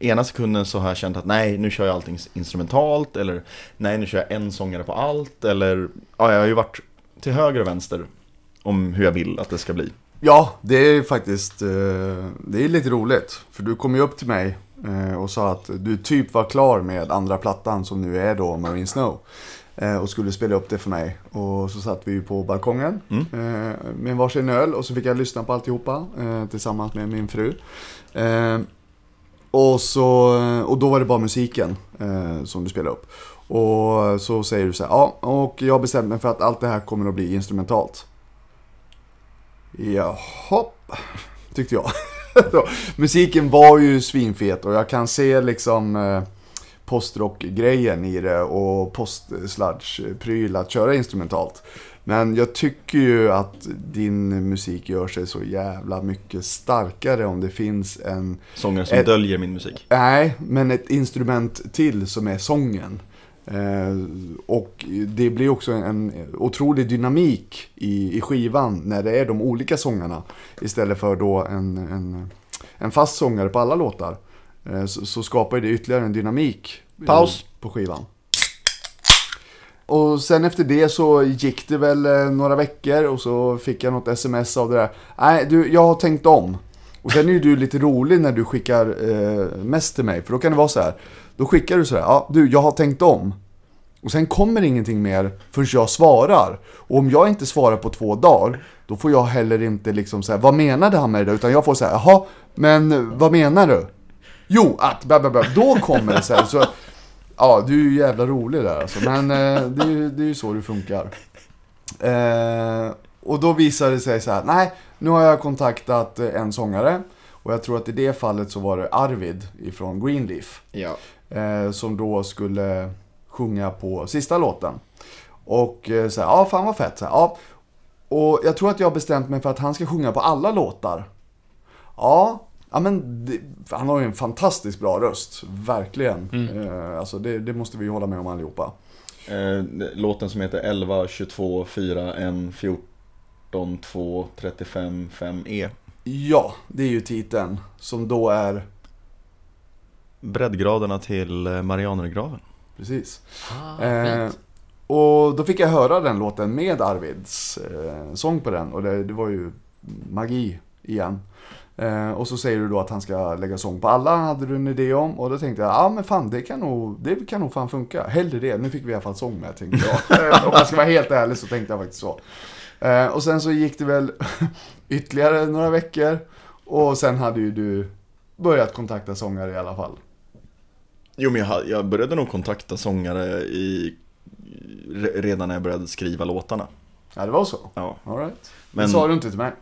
Ena sekunden så har jag känt att nej, nu kör jag allting instrumentalt. Eller nej, nu kör jag en sångare på allt. Eller ja, jag har ju varit till höger och vänster om hur jag vill att det ska bli. Ja, det är faktiskt eh, det är lite roligt. För du kom ju upp till mig eh, och sa att du typ var klar med andra plattan som nu är då Marine Snow. Eh, och skulle spela upp det för mig. Och så satt vi på balkongen Mm. eh, med varsin öl och så fick jag lyssna på alltihopa eh, tillsammans med min fru. Och, så, och då var det bara musiken som du spelade upp. Och så säger du så här, ja, och jag bestämde mig för att allt det här kommer att bli instrumentalt. Jaha, tyckte jag. Musiken var ju svinfet och jag kan se liksom postrock-grejen i det och post-sludge-pryl att köra instrumentalt. Men jag tycker ju att din musik gör sig så jävla mycket starkare om det finns en Sångare som Ett- döljer min musik. Nej, men ett instrument till som är sången. Eh, och det blir också en, otrolig dynamik i, i skivan när det är de olika sångarna. Istället för då en, en, en fast sångare på alla låtar. Eh, så, så skapar det ytterligare en dynamik Paus. på skivan. Och sen efter det så gick det väl eh, några veckor och så fick jag något sms av det där. Nej, du, jag har tänkt om. Och sen är ju du lite rolig när du skickar eh, mest till mig. För då kan det vara så här. Då skickar du så här. Ja, du, jag har tänkt om. Och sen kommer ingenting mer förrän jag svarar. Och om jag inte svarar på två dagar, då får jag heller inte liksom säga vad menade han med det? Utan jag får säga, jaha, men vad menar du? Jo, att, bla, bla, bla. Då kommer det så här. Så, ja, du är ju jävla rolig där alltså. Men eh, det, är ju- det är ju så det funkar. Eh, och då visar det sig så här, nej, nu har jag kontaktat eh, en sångare. Och jag tror att i det fallet så var det Arvid ifrån Greenleaf. Ja. Eh, som då skulle sjunga på sista låten. Och eh, så här, ja fan vad fett. Så här, ja. Och jag tror att jag har bestämt mig för att han ska sjunga på alla låtar. Ja, ja men det, han har ju en fantastiskt bra röst. Verkligen. Mm. Eh, alltså det, det måste vi hålla med om allihopa. Eh, låten som heter 11, 22, 4, 1, 14, 2, 35, 5E. Ja, det är ju titeln. Som då är, Breddgraderna till eh, Marianergraven. precis. Ah, Eh, fint. och då fick jag höra den låten med Arvids eh, sång på den och det, det var ju magi igen. Eh, och så säger du då att han ska lägga sång på alla, hade du en idé om. Och då tänkte jag, ja men fan det kan nog, det kan nog fan funka. Hellre det, nu fick vi i alla fall sång med tänkte jag. Eh, Om jag ska vara helt ärlig så tänkte jag faktiskt så. Eh, och sen så gick det väl ytterligare några veckor. Och sen hade ju du börjat kontakta sångare i alla fall. Jo men jag, började nog kontakta sångare i, re- redan när jag började skriva låtarna. Ja, det var så. Ja. All right. Men, Det sa du inte till mig.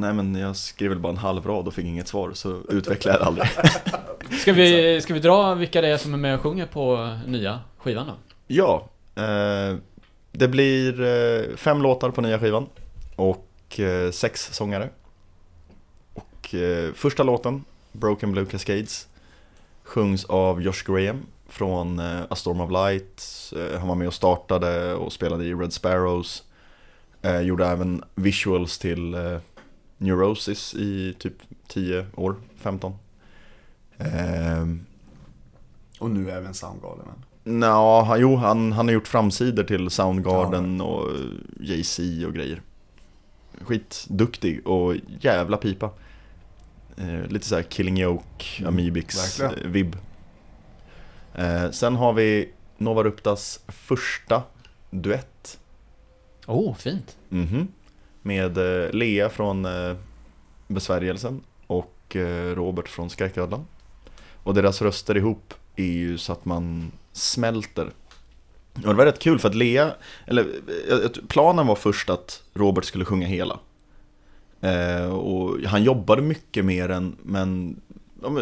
Nej men jag skrev väl bara en halv rad och fick inget svar, så utvecklade jag aldrig. Ska vi, ska vi dra vilka det är som är med och sjunger på nya skivan då? Ja, eh, det blir eh, fem låtar på nya skivan och eh, sex sångare. Och eh, första låten, Broken Blue Cascades, sjungs av Josh Graham från eh, A Storm of Light. Eh, han var med och startade och spelade i Red Sparrows. Gjorde även visuals till Neurosis i typ 10 år, 15. Ehm, Och nu även Soundgarden. Nå, jo, han, han har gjort framsidor till Soundgarden och Jay-Z och grejer. Skitduktig och jävla pipa. Eh, lite såhär Killing Joke, Mm, Amibix eh, verkligen. vibb. Eh, sen har vi Nova Ruptas första duett. Oh, fint. Mhm. Med eh, Lea från eh, Besvärjelsen och eh, Robert från Skräcködlan. Och deras röster ihop är ju så att man smälter. Och det var rätt kul för att Lea, eller planen var först att Robert skulle sjunga hela. Och han jobbade mycket mer än, men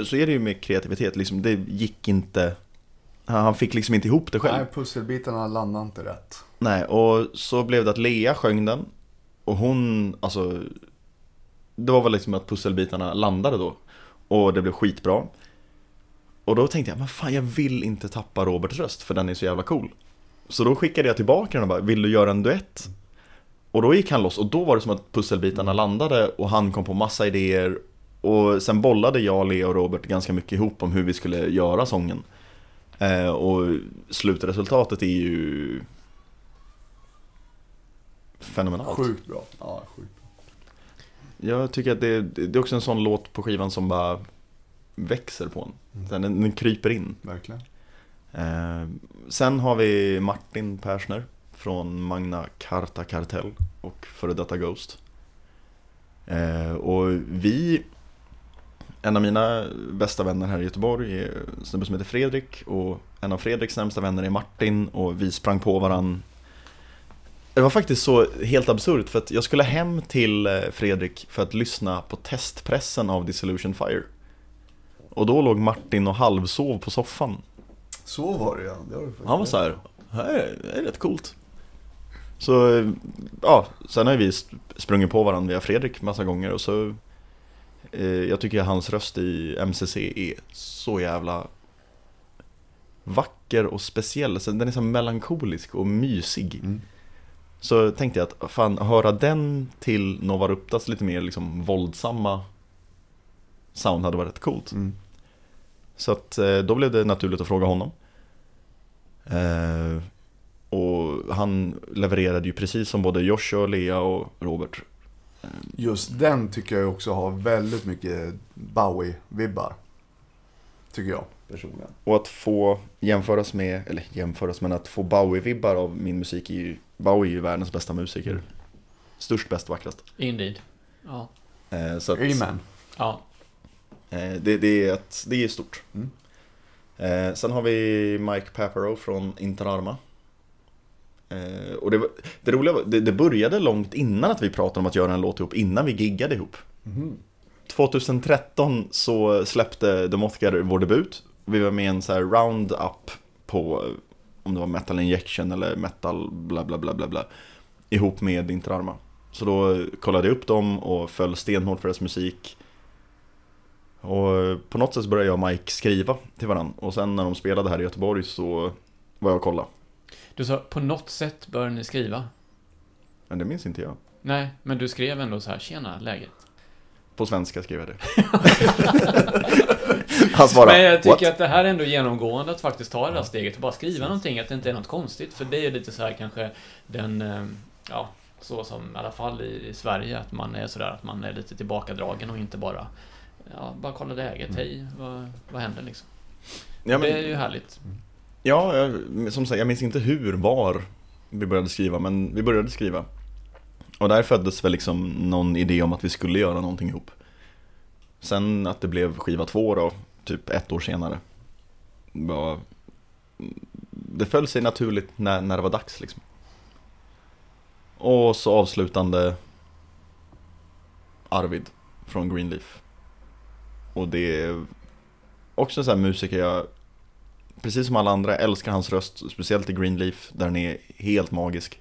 så är det ju med kreativitet, liksom, det gick inte, han han fick liksom inte ihop det själv. Nej, pusselbitarna landade inte rätt. Nej, och så blev det att Lea sjöng den och hon, alltså Det var väl liksom att pusselbitarna landade då. Och det blev skitbra. Och då tänkte jag, men fan jag vill inte tappa Roberts röst för den är så jävla cool. Så då skickade jag tillbaka den och bara, vill du göra en duett? Och då gick han loss. Och då var det som att pusselbitarna landade och han kom på massa idéer. Och sen bollade jag, Lea och Robert ganska mycket ihop om hur vi skulle göra sången. Eh, och slutresultatet är ju fenomenalt. Sjukt bra. Ja, sjukt bra. Jag tycker att det, det är också en sån låt på skivan som bara växer på en. Den, den kryper in. Verkligen. Eh, sen har vi Martin Persner från Magna Carta Kartell och före detta Ghost. Eh, och vi, en av mina bästa vänner här i Göteborg är en snubbe som heter Fredrik och en av Fredriks närmsta vänner är Martin och vi sprang på varann. Det var faktiskt så helt absurt för att jag skulle hem till eh, Fredrik för att lyssna på testpressen av Dissolution Fire. Och då låg Martin och halvsov på soffan. Så var det ja. Det du faktiskt Han var så här, det här är, det rätt coolt. Så, ja, sen har vi sp- sprungit på varandra via Fredrik massa gånger och så eh, Jag tycker hans röst i MCC är så jävla vacker och speciell. Den är så melankolisk och mysig. Mm. Så tänkte jag att fan, höra den till Nova Ruptas lite mer liksom våldsamma sound hade varit rätt coolt. Mm. Så att eh, då blev det naturligt att fråga honom. Eh, och han levererade ju precis som både Josh och Lea och Robert. Just den tycker jag också har väldigt mycket Bowie-vibbar. Tycker jag personligen. Och att få jämföras med, eller jämföras, men att få Bowie-vibbar av min musik är ju, Bowie är ju världens bästa musiker. Störst, bäst, vackrast. Indeed. Ja. Eh, så att, Amen. Ja. Eh, det, det, är ett, det är stort. Mm. Eh, sen har vi Mike Paparo från Interarma. Eh, och det, det roliga var, det, det började långt innan att vi pratade om att göra en låt ihop, innan vi giggade ihop. Mhm. 2013 så släppte The Mothgar vår debut. Vi var med i en så här roundup på, om det var Metal Injection eller Metal bla bla bla bla bla. Ihop med Interarma. Så då kollade jag upp dem och föll stenhårt för deras musik. Och på något sätt började jag och Mike skriva till varandra. Och sen när de spelade här i Göteborg så var jag och kollade. Du sa, på något sätt bör ni skriva. Men det minns inte jag. Nej, men du skrev ändå så här, tjena, läget? På svenska skrev jag det. Han svarade Men jag tycker "What?" att det här är ändå genomgående att faktiskt ta det där steget och bara skriva någonting, att det inte är något konstigt. För det är lite så här kanske den, eh, ja, Så som i alla fall i, i Sverige, att man är sådär att man är lite tillbakadragen och inte bara Ja, bara kolla läget. Mm. Hej, vad, vad händer liksom? Ja, Det är men, ju härligt. ja, jag- som sagt, jag minns inte hur, var vi började skriva, men vi började skriva. Och där föddes väl liksom någon idé om att vi skulle göra någonting ihop. Sen att det blev skiva två då, typ ett år senare. Mm, det föll sig naturligt när, när det var dags liksom. Och så avslutande Arvid från Greenleaf. Och det är också en sån här musiker jag, precis som alla andra, älskar hans röst. Speciellt i Greenleaf, där den är helt magisk.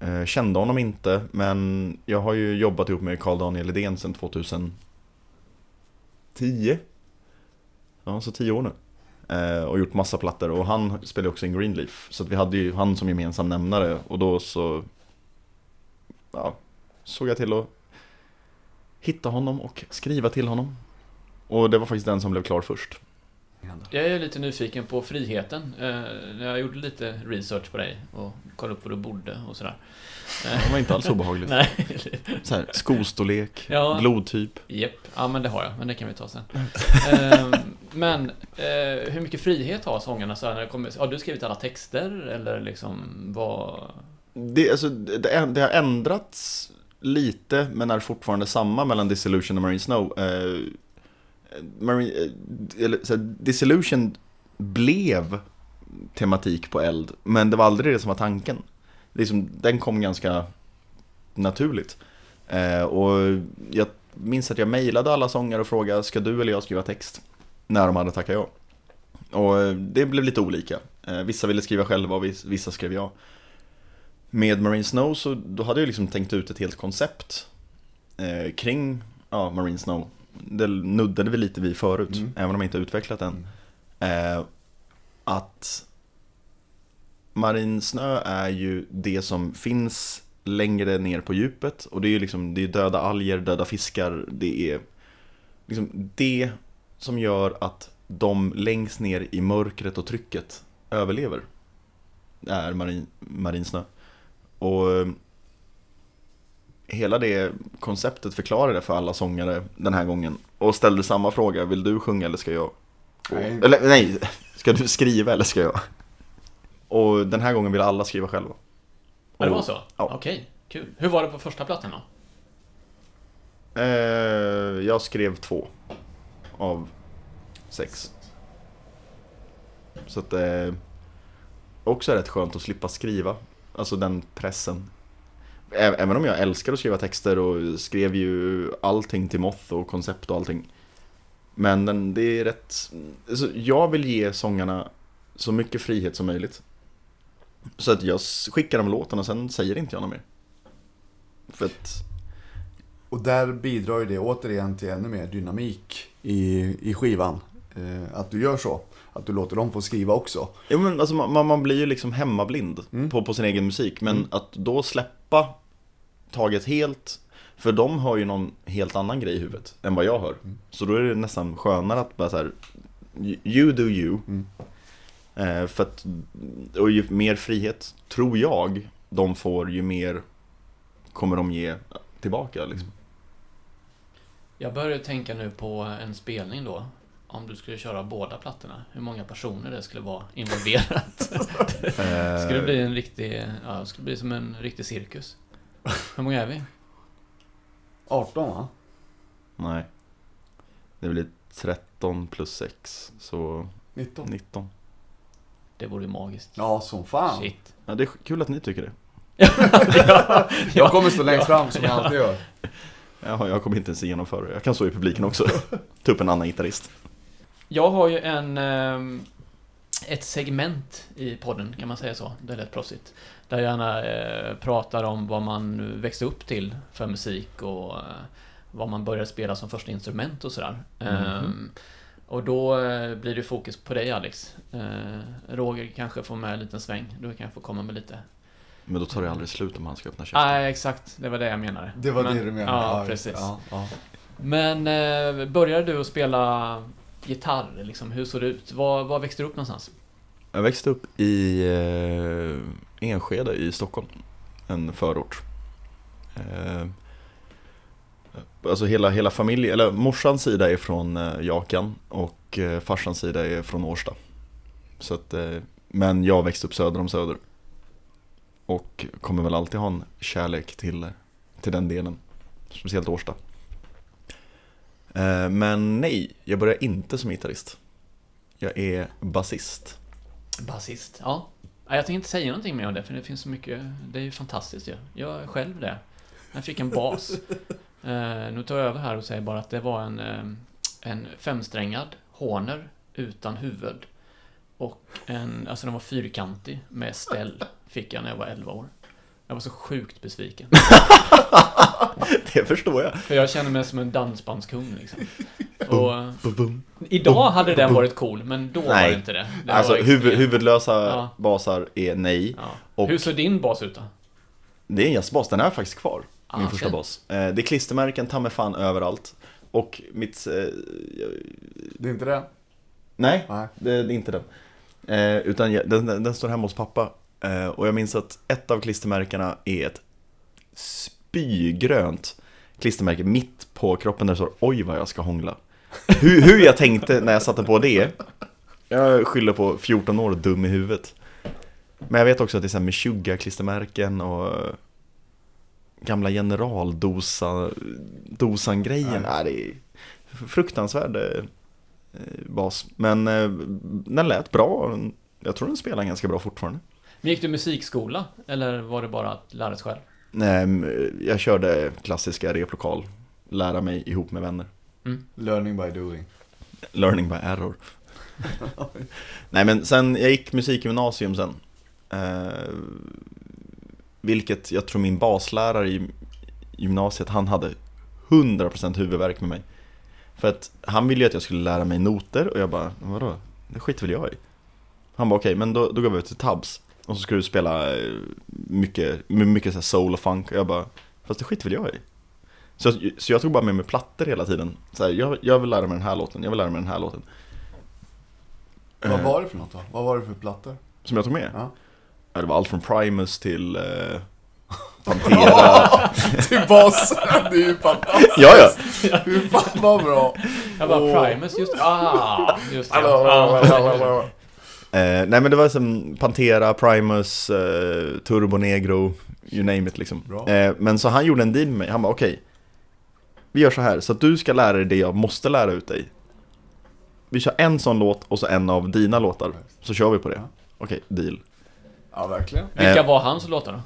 Eh, kände honom inte, men jag har ju jobbat ihop med Carl Daniel Lidén sedan 2000. Tio. Ja, så tio år nu. Eh, Och gjort massa plattor och han spelar också in Greenleaf. Så att vi hade ju han som gemensam nämnare och då så ja, såg jag till att hitta honom och skriva till honom. Och det var faktiskt den som blev klar först. Jag är lite nyfiken på friheten. Eh, Jag gjorde lite research på dig och kollade upp var du bodde och sådär. Det var inte alls obehagligt. Nej, Så här, skostorlek, Ja. blodtyp. Japp, ja men det har jag, men det kan vi ta sen. Ehm, men eh, hur mycket frihet har sångarna så här när det kommer, har du skrivit alla texter eller liksom vad? Det, alltså, det, det har ändrats lite, men är fortfarande samma mellan Disillusion och Marine Snow. Eh, Marine, eh, eller, så här, Dissolution blev tematik på eld, men det var aldrig det som var tanken. Liksom, den kom ganska naturligt. Eh, och jag minns att jag mejlade alla sångare och frågade, ska du eller jag skriva text? När de hade tackat ja. Och eh, det blev lite olika. Eh, vissa ville skriva själva och vissa skrev jag. Med Marine Snow så då hade jag liksom tänkt ut ett helt koncept eh, kring ja, Marine Snow. Det nuddade vi lite vid förut, Mm. även om jag inte utvecklat den. Eh, att Marin snö är ju det som finns längre ner på djupet och det är ju liksom det är döda alger, döda fiskar, det är liksom det som gör att de längst ner i mörkret och trycket överlever. Är marin, marinsnö. Och eh, hela det konceptet förklarade för alla sångare den här gången och ställde samma fråga, vill du sjunga eller ska jag? Nej. Eller nej, ska du skriva eller ska jag? Och den här gången vill alla skriva själva. Ja, det Och- var så? Ja. Okej, kul. Hur var det på första plattan då? Eh, jag skrev två av sex. Så att eh, också är rätt skönt att slippa skriva. Alltså den pressen. Även om jag älskar att skriva texter och skrev ju allting till Moth och koncept och allting. Men den, det är rätt... Alltså, jag vill ge sångarna så mycket frihet som möjligt. Så att jag skickar dem låten och sen säger inte jag något mer. För att... Och där bidrar ju det återigen till ännu mer dynamik i, i skivan. Eh, att du gör så. Att du låter dem få skriva också. Ja, men alltså, man, man blir ju liksom hemmablind Mm. på, på sin egen musik. Men Mm. att då släppa taget helt, för de har ju någon helt annan grej i huvudet än vad jag hör. Mm. Så då är det nästan skönare att bara så här, you do you. Mm. Eh, för att, och ju mer frihet, tror jag, de får, ju mer kommer de ge tillbaka. Liksom. Jag börjar tänka nu på en spelning då. Om du skulle köra båda plattorna, hur många personer det skulle vara involverat. Eh, skulle det bli en riktig, ja, det skulle bli som en riktig cirkus. Hur många är vi? 18 va? Nej. Det blir 13 plus 6, så 19? 19. Det vore ju magiskt. Ja, som fan. Shit. Ja, det är kul att ni tycker det. Jag kommer stå längst fram som jag alltid gör. Ja, jag kommer inte ens genomföra det. Jag kan stå i publiken också. Ta upp en annan gitarrist. Jag har ju en... ehm, ett segment i podden, kan man säga så? Det är lätt proffsigt. Där jag gärna eh, pratar om vad man växte upp till för musik och eh, vad man började spela som första instrument och sådär. Ehm, och då eh, blir det fokus på dig Alex. Eh, Roger kanske får med en liten sväng. Du kan få komma med lite. Men då tar det aldrig slut om han ska öppna käften. Nej, exakt. Det var det jag menade. Det var Men- det du menade? Ja, precis. Ja, ja. Men eh, började du att spela gitarr? Liksom, hur såg det ut? Var, var växte du upp någonstans? Jag växte upp i eh, Enskede i Stockholm. en förort. Eh, alltså hela, hela familjen, eller morsans sida är från eh, Jakan och eh, farsans sida är från Årsta. Så att, eh, men jag växte upp söder om Söder. Och kommer väl alltid ha en kärlek till, till den delen. Speciellt Årsta. Eh, men nej, jag börjar inte som gitarrist. Jag är basist. Basist, ja. Jag tänker inte säga någonting mer om det, för det finns så mycket. Det är ju fantastiskt ju. Jag är själv det. Jag fick en bas. Eh, nu tar jag över här och säger bara att det var en, eh, en femsträngad Horner utan huvud. Och en, alltså den var fyrkantig med ställ. Fick jag när jag var 11 år. Jag var så sjukt besviken. Det förstår jag. För jag känner mig som en dansbandskung liksom. Och idag hade den varit cool, men då var Nej. det inte det. det Alltså var huvud, huvudlösa Ja. basar är nej. Ja. Och- Hur såg din bas ut då? Det är en jazzbas, den är faktiskt kvar. Ah, min första bas. Eh, Det är klistermärken ta mig fan överallt. Och mitt... eh, Det är inte det? Nej, Nej. det det är inte den. Eh, utan jag, den, den den står hemma hos pappa. Eh, och jag minns att ett av klistermärkena är ett spygrönt klistermärke mitt på kroppen där det står oj vad jag ska hångla. Hur, hur jag tänkte när jag satte på det, jag skyller på 14 år och dum i huvudet. Men jag vet också att det är så här Meshuggah klistermärken och gamla generaldosa dosan-grejen. Nej. Nej. det är fruktansvärd eh, bas. Men eh, den lät bra. Jag tror den spelar ganska bra fortfarande. Men gick du musikskola? Eller var det bara att lära sig själv? Nej, jag körde klassiska replokal. Lära mig ihop med vänner. Learning by doing. Learning by error. Nej men sen, jag gick musikgymnasium sen. Eh, vilket jag tror min baslärare i gymnasiet, han hade 100% huvudvärk med mig. För att han ville ju att jag skulle lära mig noter och jag bara, vadå? Det skiter väl jag i. Han bara okej, men då, då går vi ut till Tabs. Och så ska du spela eh, mycket, mycket så här soul och funk. Och jag bara, fast det skiter väl jag i. Så, så jag tog bara med mig plattor hela tiden. Så här, jag, jag vill lära mig den här låten, jag vill lära mig den här låten. Vad Eh, var det för något då? Vad var det för plattor? Som jag tog med? Ja. Ja, det var allt från Primus till eh, Pantera. Till basen! Det är ju fantastiskt! ja, ja. Hur fan vad bra! Jag bara. Primus, just Ah, just det. Eh, nej men det var som Pantera, Primus, eh, Turbo Negro, you name it liksom. Bra. Eh, men så han gjorde en deal med mig, han bara okej. vi gör så här, så att du ska lära dig det jag måste lära ut dig. Vi kör en sån låt och så en av dina låtar, så kör vi på det. Okej, deal. Ja, verkligen. Vilka Eh. var hans låtar då?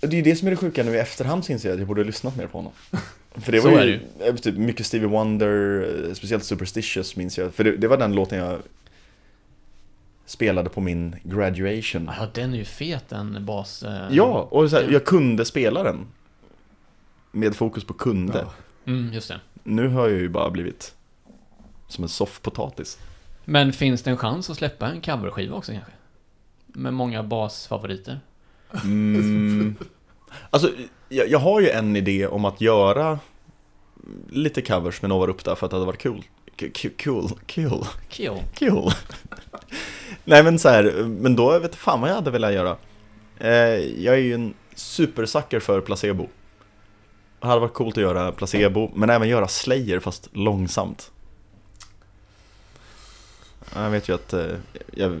Det är ju det som är det sjuka nu i efterhand så inser jag att jag borde ha lyssnat mer på honom. För det Så var ju, eh, typ mycket Stevie Wonder, speciellt Superstitious minns jag. För det, det var den låten jag spelade på min graduation. Ja, den är ju fet den bas... eh, Ja, och så här, jag kunde spela den. Med fokus på kunde. Ja. Mm, just det. Nu har jag ju bara blivit som en soffpotatis. Men finns det en chans att släppa en coverskiva också kanske? Med många basfavoriter. Mm. Alltså, jag, jag har ju en idé om att göra lite covers med Nova Rupta för att det hade varit cool. K- k- Cool, cool, Kill. Nej men så här, men då vet jag fan vad jag hade velat göra. Eh, jag är ju en supersucker för placebo. Det hade varit coolt att göra placebo, men även göra Slayer fast långsamt. Jag vet ju att... Eh, jag,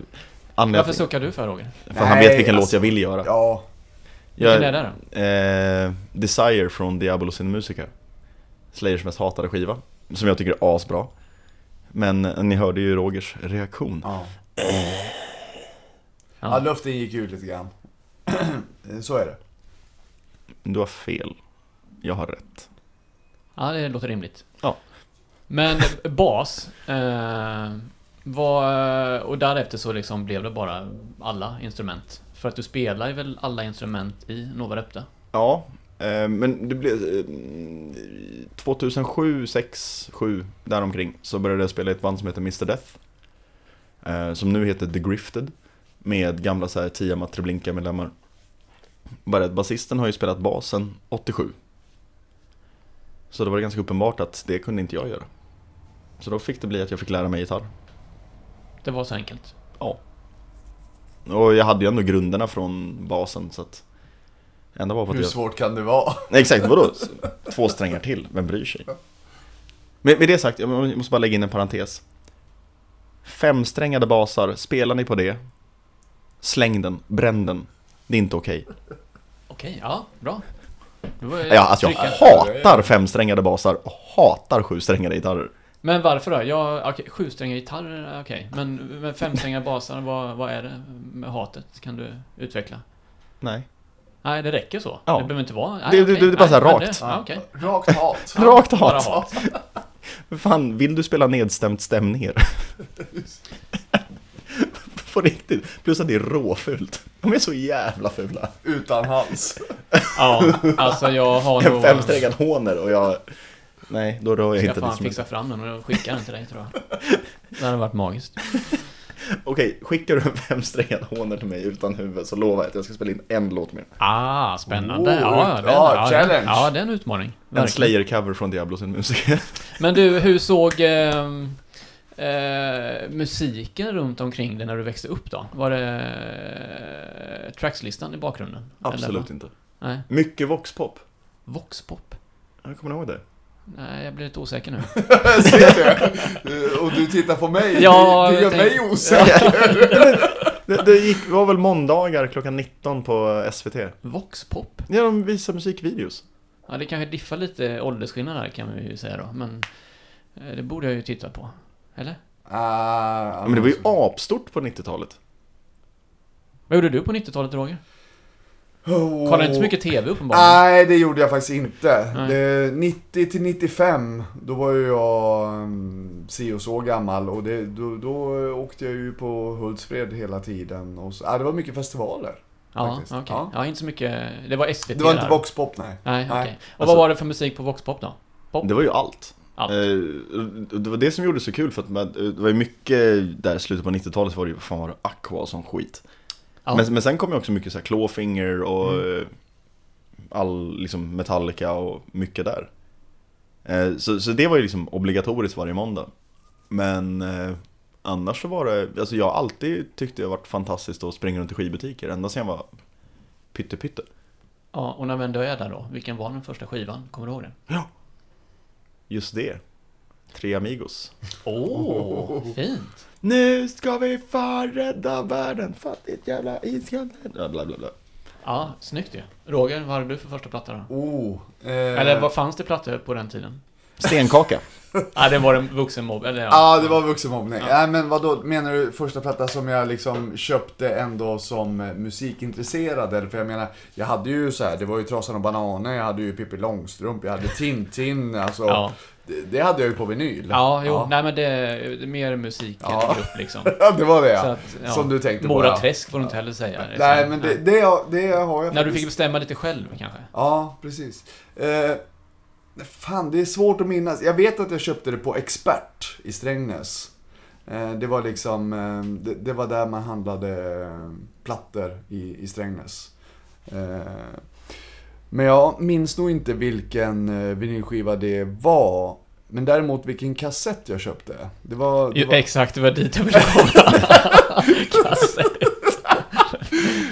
anledningen Varför suckar du för Roger? För han Nej, vet vilken alltså, låt jag vill göra. Ja, Vilken Jag- är det då? Eh, Desire från Diabolos in Musica Slayers mest hatade skiva Som jag tycker är asbra Men ni hörde ju Rogers reaktion ja. Ja. ja, luften gick ut lite grann. Så är det. Du har fel Jag har rätt Ja, det låter rimligt. Ja. Men bas, eh, var, och därefter så liksom blev det bara alla instrument. För att du spelar ju väl alla instrument i Nova Repta? Ja eh, Men det blev eh, 2007, 6, 7 däromkring Så började jag spela i ett band som heter Mr Death Som nu heter The Grifted Med gamla så här Tiamat Treblinka medlemmar Bara att basisten har ju spelat basen 87 Så det var ganska uppenbart att det kunde inte jag göra Så då fick det bli att jag fick lära mig gitarr Det var så enkelt. Ja Och jag hade ju ändå grunderna från basen så att Enda var på att Hur jag... svårt kan det vara? Nej, exakt, vadå? Två strängar till, vem bryr sig? Med, med det sagt, jag måste bara lägga in en parentes. Femsträngade basar, spelar ni på det? Släng den, bränn den. Det är inte okej. Okej, ja, bra. Ja, alltså jag trycka. hatar femsträngade basar och hatar sjusträngade gitarrer. Men varför då? Ja, okej, sjusträngiga gitarrer, okej. Men, men femsträngiga basar, vad, vad är det med hatet? Kan du utveckla? Nej. Nej, det räcker så. Ja. Det behöver inte vara... Nej, Det- det- okej. det är bara så här Nej, rakt. Det, ja, okej. Rakt hat. Rakt hat. hat. Fan, vill du spela nedstämt, stäm ner. På riktigt. Plus att det är råfult. De är så jävla fula. Utan hals. Ja, alltså jag har En nog... femsträngad håner och jag... Nej, då rör jag Ska jag inte fan det som fixa fram den och skicka den till dig tror jag. Det hade varit magiskt. Okej, skickar du en femsträngad håner till mig utan huvud så lovar jag att jag ska spela in en låt mer. Ah, spännande. Oh, ja, den, ja, ja, challenge. Ja, det är en utmaning. En Verkligen. Slayer-cover från Diablos en musiker. Men du, hur såg ehm, eh, musiken runt omkring dig när du växte upp då? Var det eh, trackslistan i bakgrunden? Absolut Eller? inte. Nej. Mycket voxpop. Voxpop? Jag kommer ihåg det. Nej, jag blir lite osäker nu. Ser du? Och du tittar på mig. Ja, det gör jag mig tänkte- osäker. Det, det gick, var väl måndagar klockan 19 på SVT. Voxpop? Ja, de visar musikvideos. Ja, det kanske diffar lite åldersskillnad här kan vi ju säga då, men eh, det borde jag ju titta på. Eller? Ah, Men det var ju apstort på 90-talet. Vad gjorde du på 90-talet, Roger? Oh. Kollade inte så mycket TV uppenbarligen? Nej, det gjorde jag faktiskt inte. Det, 90 till 95, då var ju jag um, si och så gammal och det, då, då åkte jag ju på Hultsfred hela tiden. Och så, ah, det var mycket festivaler. Ja, okej. Ja. Ja. inte så mycket. Det var SVT Det var inte där. Voxpop, nej. Nej. Nej. Och Alltså- vad var det för musik på Voxpop då? Pop? Det var ju allt. Allt. Eh, det var det som gjorde det så kul för att det var ju mycket där i slutet på 90-talet så var det ju, fan var det, Aqua som skit. Ja. Men, men sen kom ju också mycket så här Clawfinger och Mm. eh, all liksom Metallica och mycket där. Eh, så, så det var ju liksom obligatoriskt varje måndag. Men eh, annars så var det, alltså jag har alltid tyckt det har varit fantastiskt att springa runt i skivbutiker, ända sedan jag var pytte pytte. Ja, och när vi ändå är där då, vilken var den första skivan? Kommer du ihåg den? Just det. Tre Amigos. Åh, fint! Nu ska vi fan rädda världen, fattigt jävla iskallt. Ja, bla bla bla. Ja, snyggt ju. Roger, vad hade du för första platta då? Oh, eh, Eller vad fanns det plattor på den tiden? Stenkaka. Ja, det var en vuxenmobb, eller ja. Ja, det var vuxenmobbning. Ja. Nej, men vad då menar du första platta som jag liksom köpte ändå som musikintresserad? Eller? För jag menar, jag hade ju så här, det var ju Trasan och Bananer, jag hade ju Pippi Långstrump, jag hade Tintin, alltså. Det, hade jag ju på vinyl. ja jo, ja. nej men det det är mer musik Ja. grupp liksom. Ja, det var det ja. att, ja. Som du tänkte på. Mora. Träsk får du inte heller säga. Nej, liksom. men det, det, har- det har jag När du faktiskt. fick bestämma lite själv kanske? Ja, precis. Eh, fan, det är svårt att minnas. Jag vet att jag köpte det på Expert i Strängnäs. Eh, det var liksom, eh, det, det var där man handlade eh, plattor i, i Strängnäs. Eh, men jag minns nog inte vilken eh, vinylskiva det var. Men däremot vilken kassett jag köpte. Det var... Det Jo, var Exakt, det var dit jag ville komma. Kassett.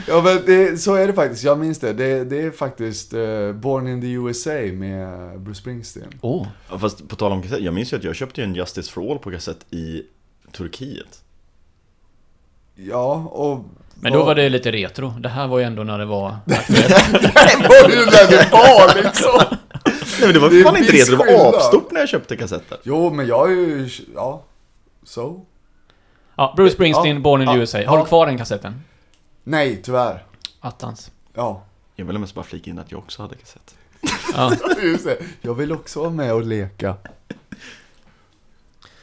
ja, men det, så är det faktiskt. Jag minns det. Det, det är faktiskt eh, Born in the USA med Bruce Springsteen. Åh, Ja, Fast på tal om kassett, jag minns ju att jag köpte en Justice for All på kassett i Turkiet. Ja, och... men då var det lite retro. Det här var ju ändå när det var aktuellt. Det var ju där det var liksom! Nej men det var Det fan inte det, det var apstort när jag köpte kassetter. Jo, men jag är ju... Ja. Så? Ja, Bruce Springsteen, Ja, Born in ja, USA. Har ja. du kvar den kassetten? Nej, tyvärr. Attans. Ja. Jag ville mest bara flika in att jag också hade kassett. Ja. Jag vill också vara med och leka.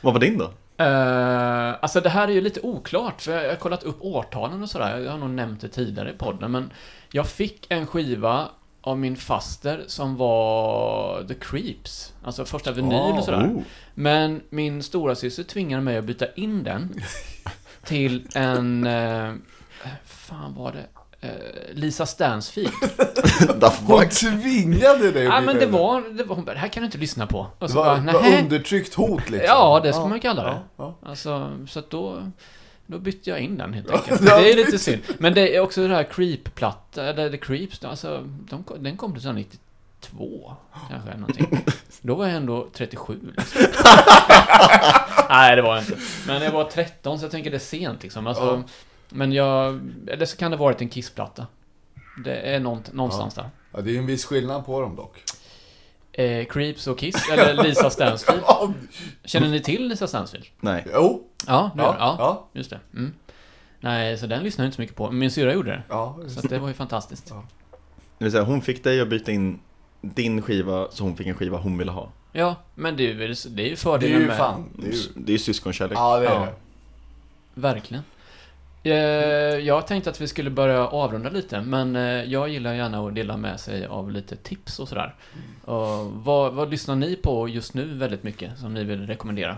Vad var din då? Uh, alltså det här är ju lite oklart, för jag har kollat upp årtalen och sådär. Jag har nog nämnt det tidigare i podden, men jag fick en skiva av min faster som var The Creeps. Alltså första vinyl och sådär. Oh. Men min stora syster tvingade mig att byta in den till en... Uh, fan var det? Eh, Lisa Stansfield. Hon tvingade dig Ja, men det var, det var... hon bara, Det här kan du inte lyssna på. Och Det så var, bara, det var undertryckt hot liksom. Ja, det ska man kalla det. Ja, ja. Alltså, så att då då bytte jag in den helt enkelt. Det är lite synd. Men det är också det här Creep-platta, eller The Creeps, alltså, de, den kom till 92, kanske, någonting. Då var jag ändå 37, liksom. Nej, det var jag inte. Men jag var 13, så jag tänker det är sent, liksom. Alltså, Ja. Men jag... Eller så kan det ha varit en Kiss-platta. Det är någonstans där. Ja, det är ju en viss skillnad på dem dock. Eh, Creeps och Kiss, eller Lisa Stansfield. Känner ni till Lisa Stansfield? Nej. Jo. Ja, nu, ja, Ja. Ja. just det. Mm. Nej, så den lyssnar jag inte så mycket på. Min syrra gjorde det. ja. Så det var ju fantastiskt. Det vill säga, hon fick dig att byta in din skiva så hon fick en skiva hon ville ha. Ja, men det är, väl- det är ju Det är fördelen ju med... fan. Det är ju... Det är ju syskonkärlek. Ja, det är Ja. det. Verkligen. Eh, jag tänkte att vi skulle börja avrunda lite, men eh, jag gillar gärna att dela med sig av lite tips och sådär. Och vad, vad lyssnar ni på just nu väldigt mycket, som ni vill rekommendera?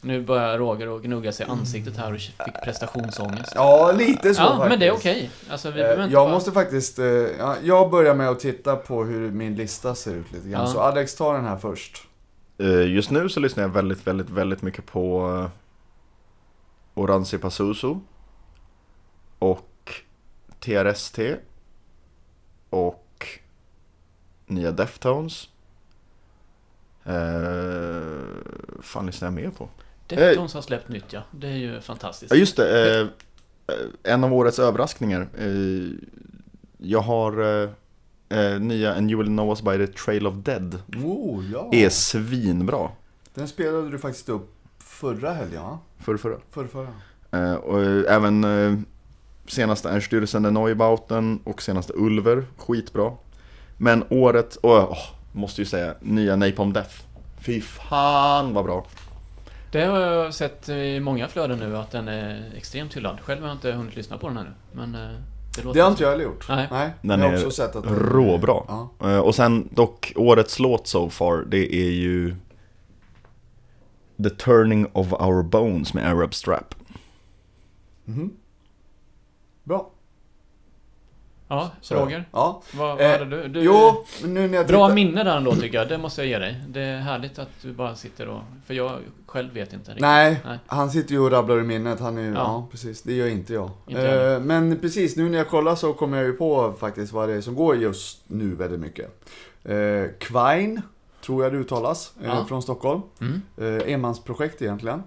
Nu börjar Roger att gnugga sig i ansiktet här och fick prestationsångest. Ja, lite så Ja, faktiskt. men det är okej. Alltså, vi behöver Eh, Jag vara- måste faktiskt, ja, jag börjar med att titta på hur min lista ser ut lite grann. Ja. Så Alex, tar den här först. Just nu så lyssnar jag väldigt, väldigt, väldigt mycket på Oranzi Pazuzu och TRST och nya Deftones. Uh, fan lyssnar jag mer på? Deftones har släppt nytt, ja. Det är ju fantastiskt. Ja just det, eh, eh, en av årets överraskningar. Eh, jag har eh, eh, nya And You Will Know Us By The Trail of Dead. Oh, ja. Är svinbra. Den spelade du faktiskt upp förra helgen, va? Förr, förra. Förra, förra. Eh, och eh, även eh, senaste Ernstürzen der Neubauten och senaste Ulver, skitbra. Men året, och åh, måste ju säga, nya Napalm Death. Fy fan vad bra. Det har jag sett i många flöden nu, att den är extremt hyllad. Själv har jag inte hunnit lyssna på den ännu, men eh, det låter... Det har inte jag heller gjort. Nej. Nej Den jag har är också sett att Råbra. Ja. Eh, och sen dock, årets låt so far, det är ju The Turning of Our Bones med Arab Strap. Mhm. Bra. Ja, Så- Roger? Ja. Vad, vad Eh, hade du? du Jo, nu när jag Bra tittar... minne där ändå tycker jag, det måste jag ge dig. Det är härligt att du bara sitter och... För jag själv vet inte riktigt. Nej, Nej. han sitter ju och rabblar i minnet. Han är ju, ja. Ja. precis. Det gör inte jag. Inte jag. Eh, men precis, nu när jag kollar så kommer jag ju på faktiskt vad det är som går just nu väldigt mycket. Eh, Quine, tror jag det uttalas, eh, Ja. från Stockholm. Mm. Eh, enmansprojekt egentligen.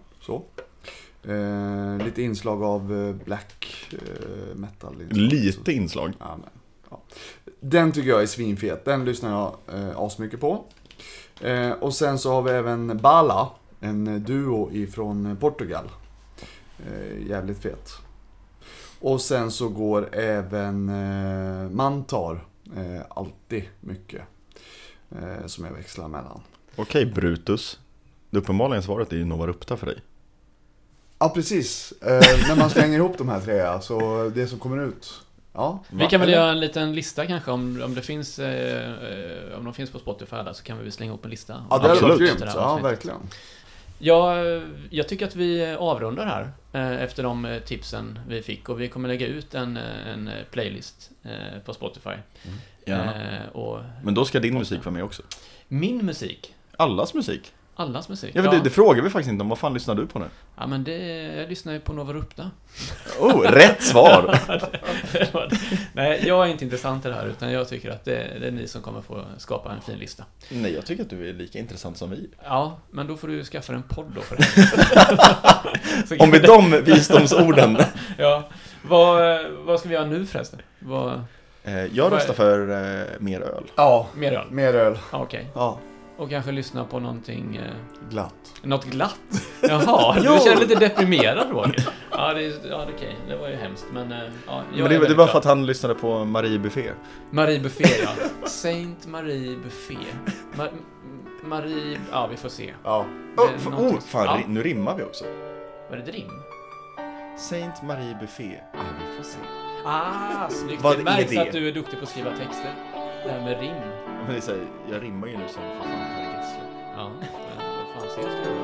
Så. Eh, lite inslag av eh, black eh, metal. Lite inslag. Ja, men, ja. Den tycker jag är svinfet. Den lyssnar jag eh, asmycket på. Eh, och sen så har vi även Bala, en duo ifrån Portugal. Eh, jävligt fet. Och sen så går även eh, Mantar eh, alltid mycket. Som jag växlar mellan. Okej Brutus. Uppenbarligen svaret är ju Nova Rupta för dig. Ja, precis. Eh, när man slänger ihop de här tre, ja, så det som kommer ut. Ja. Vi kan väl göra en liten lista kanske om, om det finns... Eh, eh, om de finns på Spotify där så kan vi väl slänga ihop en lista. Ja, det hade varit Absolut. grymt. Det här Ja, verkligen. Ja, jag tycker att vi avrundar här eh, efter de eh, tipsen vi fick och vi kommer lägga ut en, eh, en playlist eh, på Spotify. Eh, och Men då ska din musik vara med också. min musik, Allas musik. Allas musik. Ja, men det, det frågar vi faktiskt inte om. Vad fan lyssnar du på nu? ja men det, jag lyssnar ju på Nova Rupta. Oh, rätt svar! Nej, jag är inte intressant i det här utan jag tycker att det, det är ni som kommer få skapa en fin lista. Nej, jag tycker att du är lika intressant som vi. Ja, men då får du skaffa en podd då för det. Kan med vi- de visdomsorden. Ja, vad, vad ska vi göra nu förresten? Vad, Eh, jag röstar för eh, mer öl. Ja, mer öl? mer öl. Ja, Okej. Ja, Och kanske lyssna på någonting... Eh, glatt. något glatt? Jaha, du känner lite deprimerad Roger. Ja, det, är- ja okej. Det var ju hemskt, men... Eh, ja, Men är det, det var för att han lyssnade på Marie Buffé. Marie Buffé, ja. Saint Marie Buffé. Ma Marie... Ja, vi får se. Ja. Oh, oh, fan, ja. nu rimmar vi också. Var det ett rim? Saint Marie Buffé. Ja, vi får se. Ah, snyggt! Vad det är märks att du är duktig på att skriva texter. Det här med rim. Men det är så här, jag rimmar ju nu som för fan. Ja, men vad fan ses det?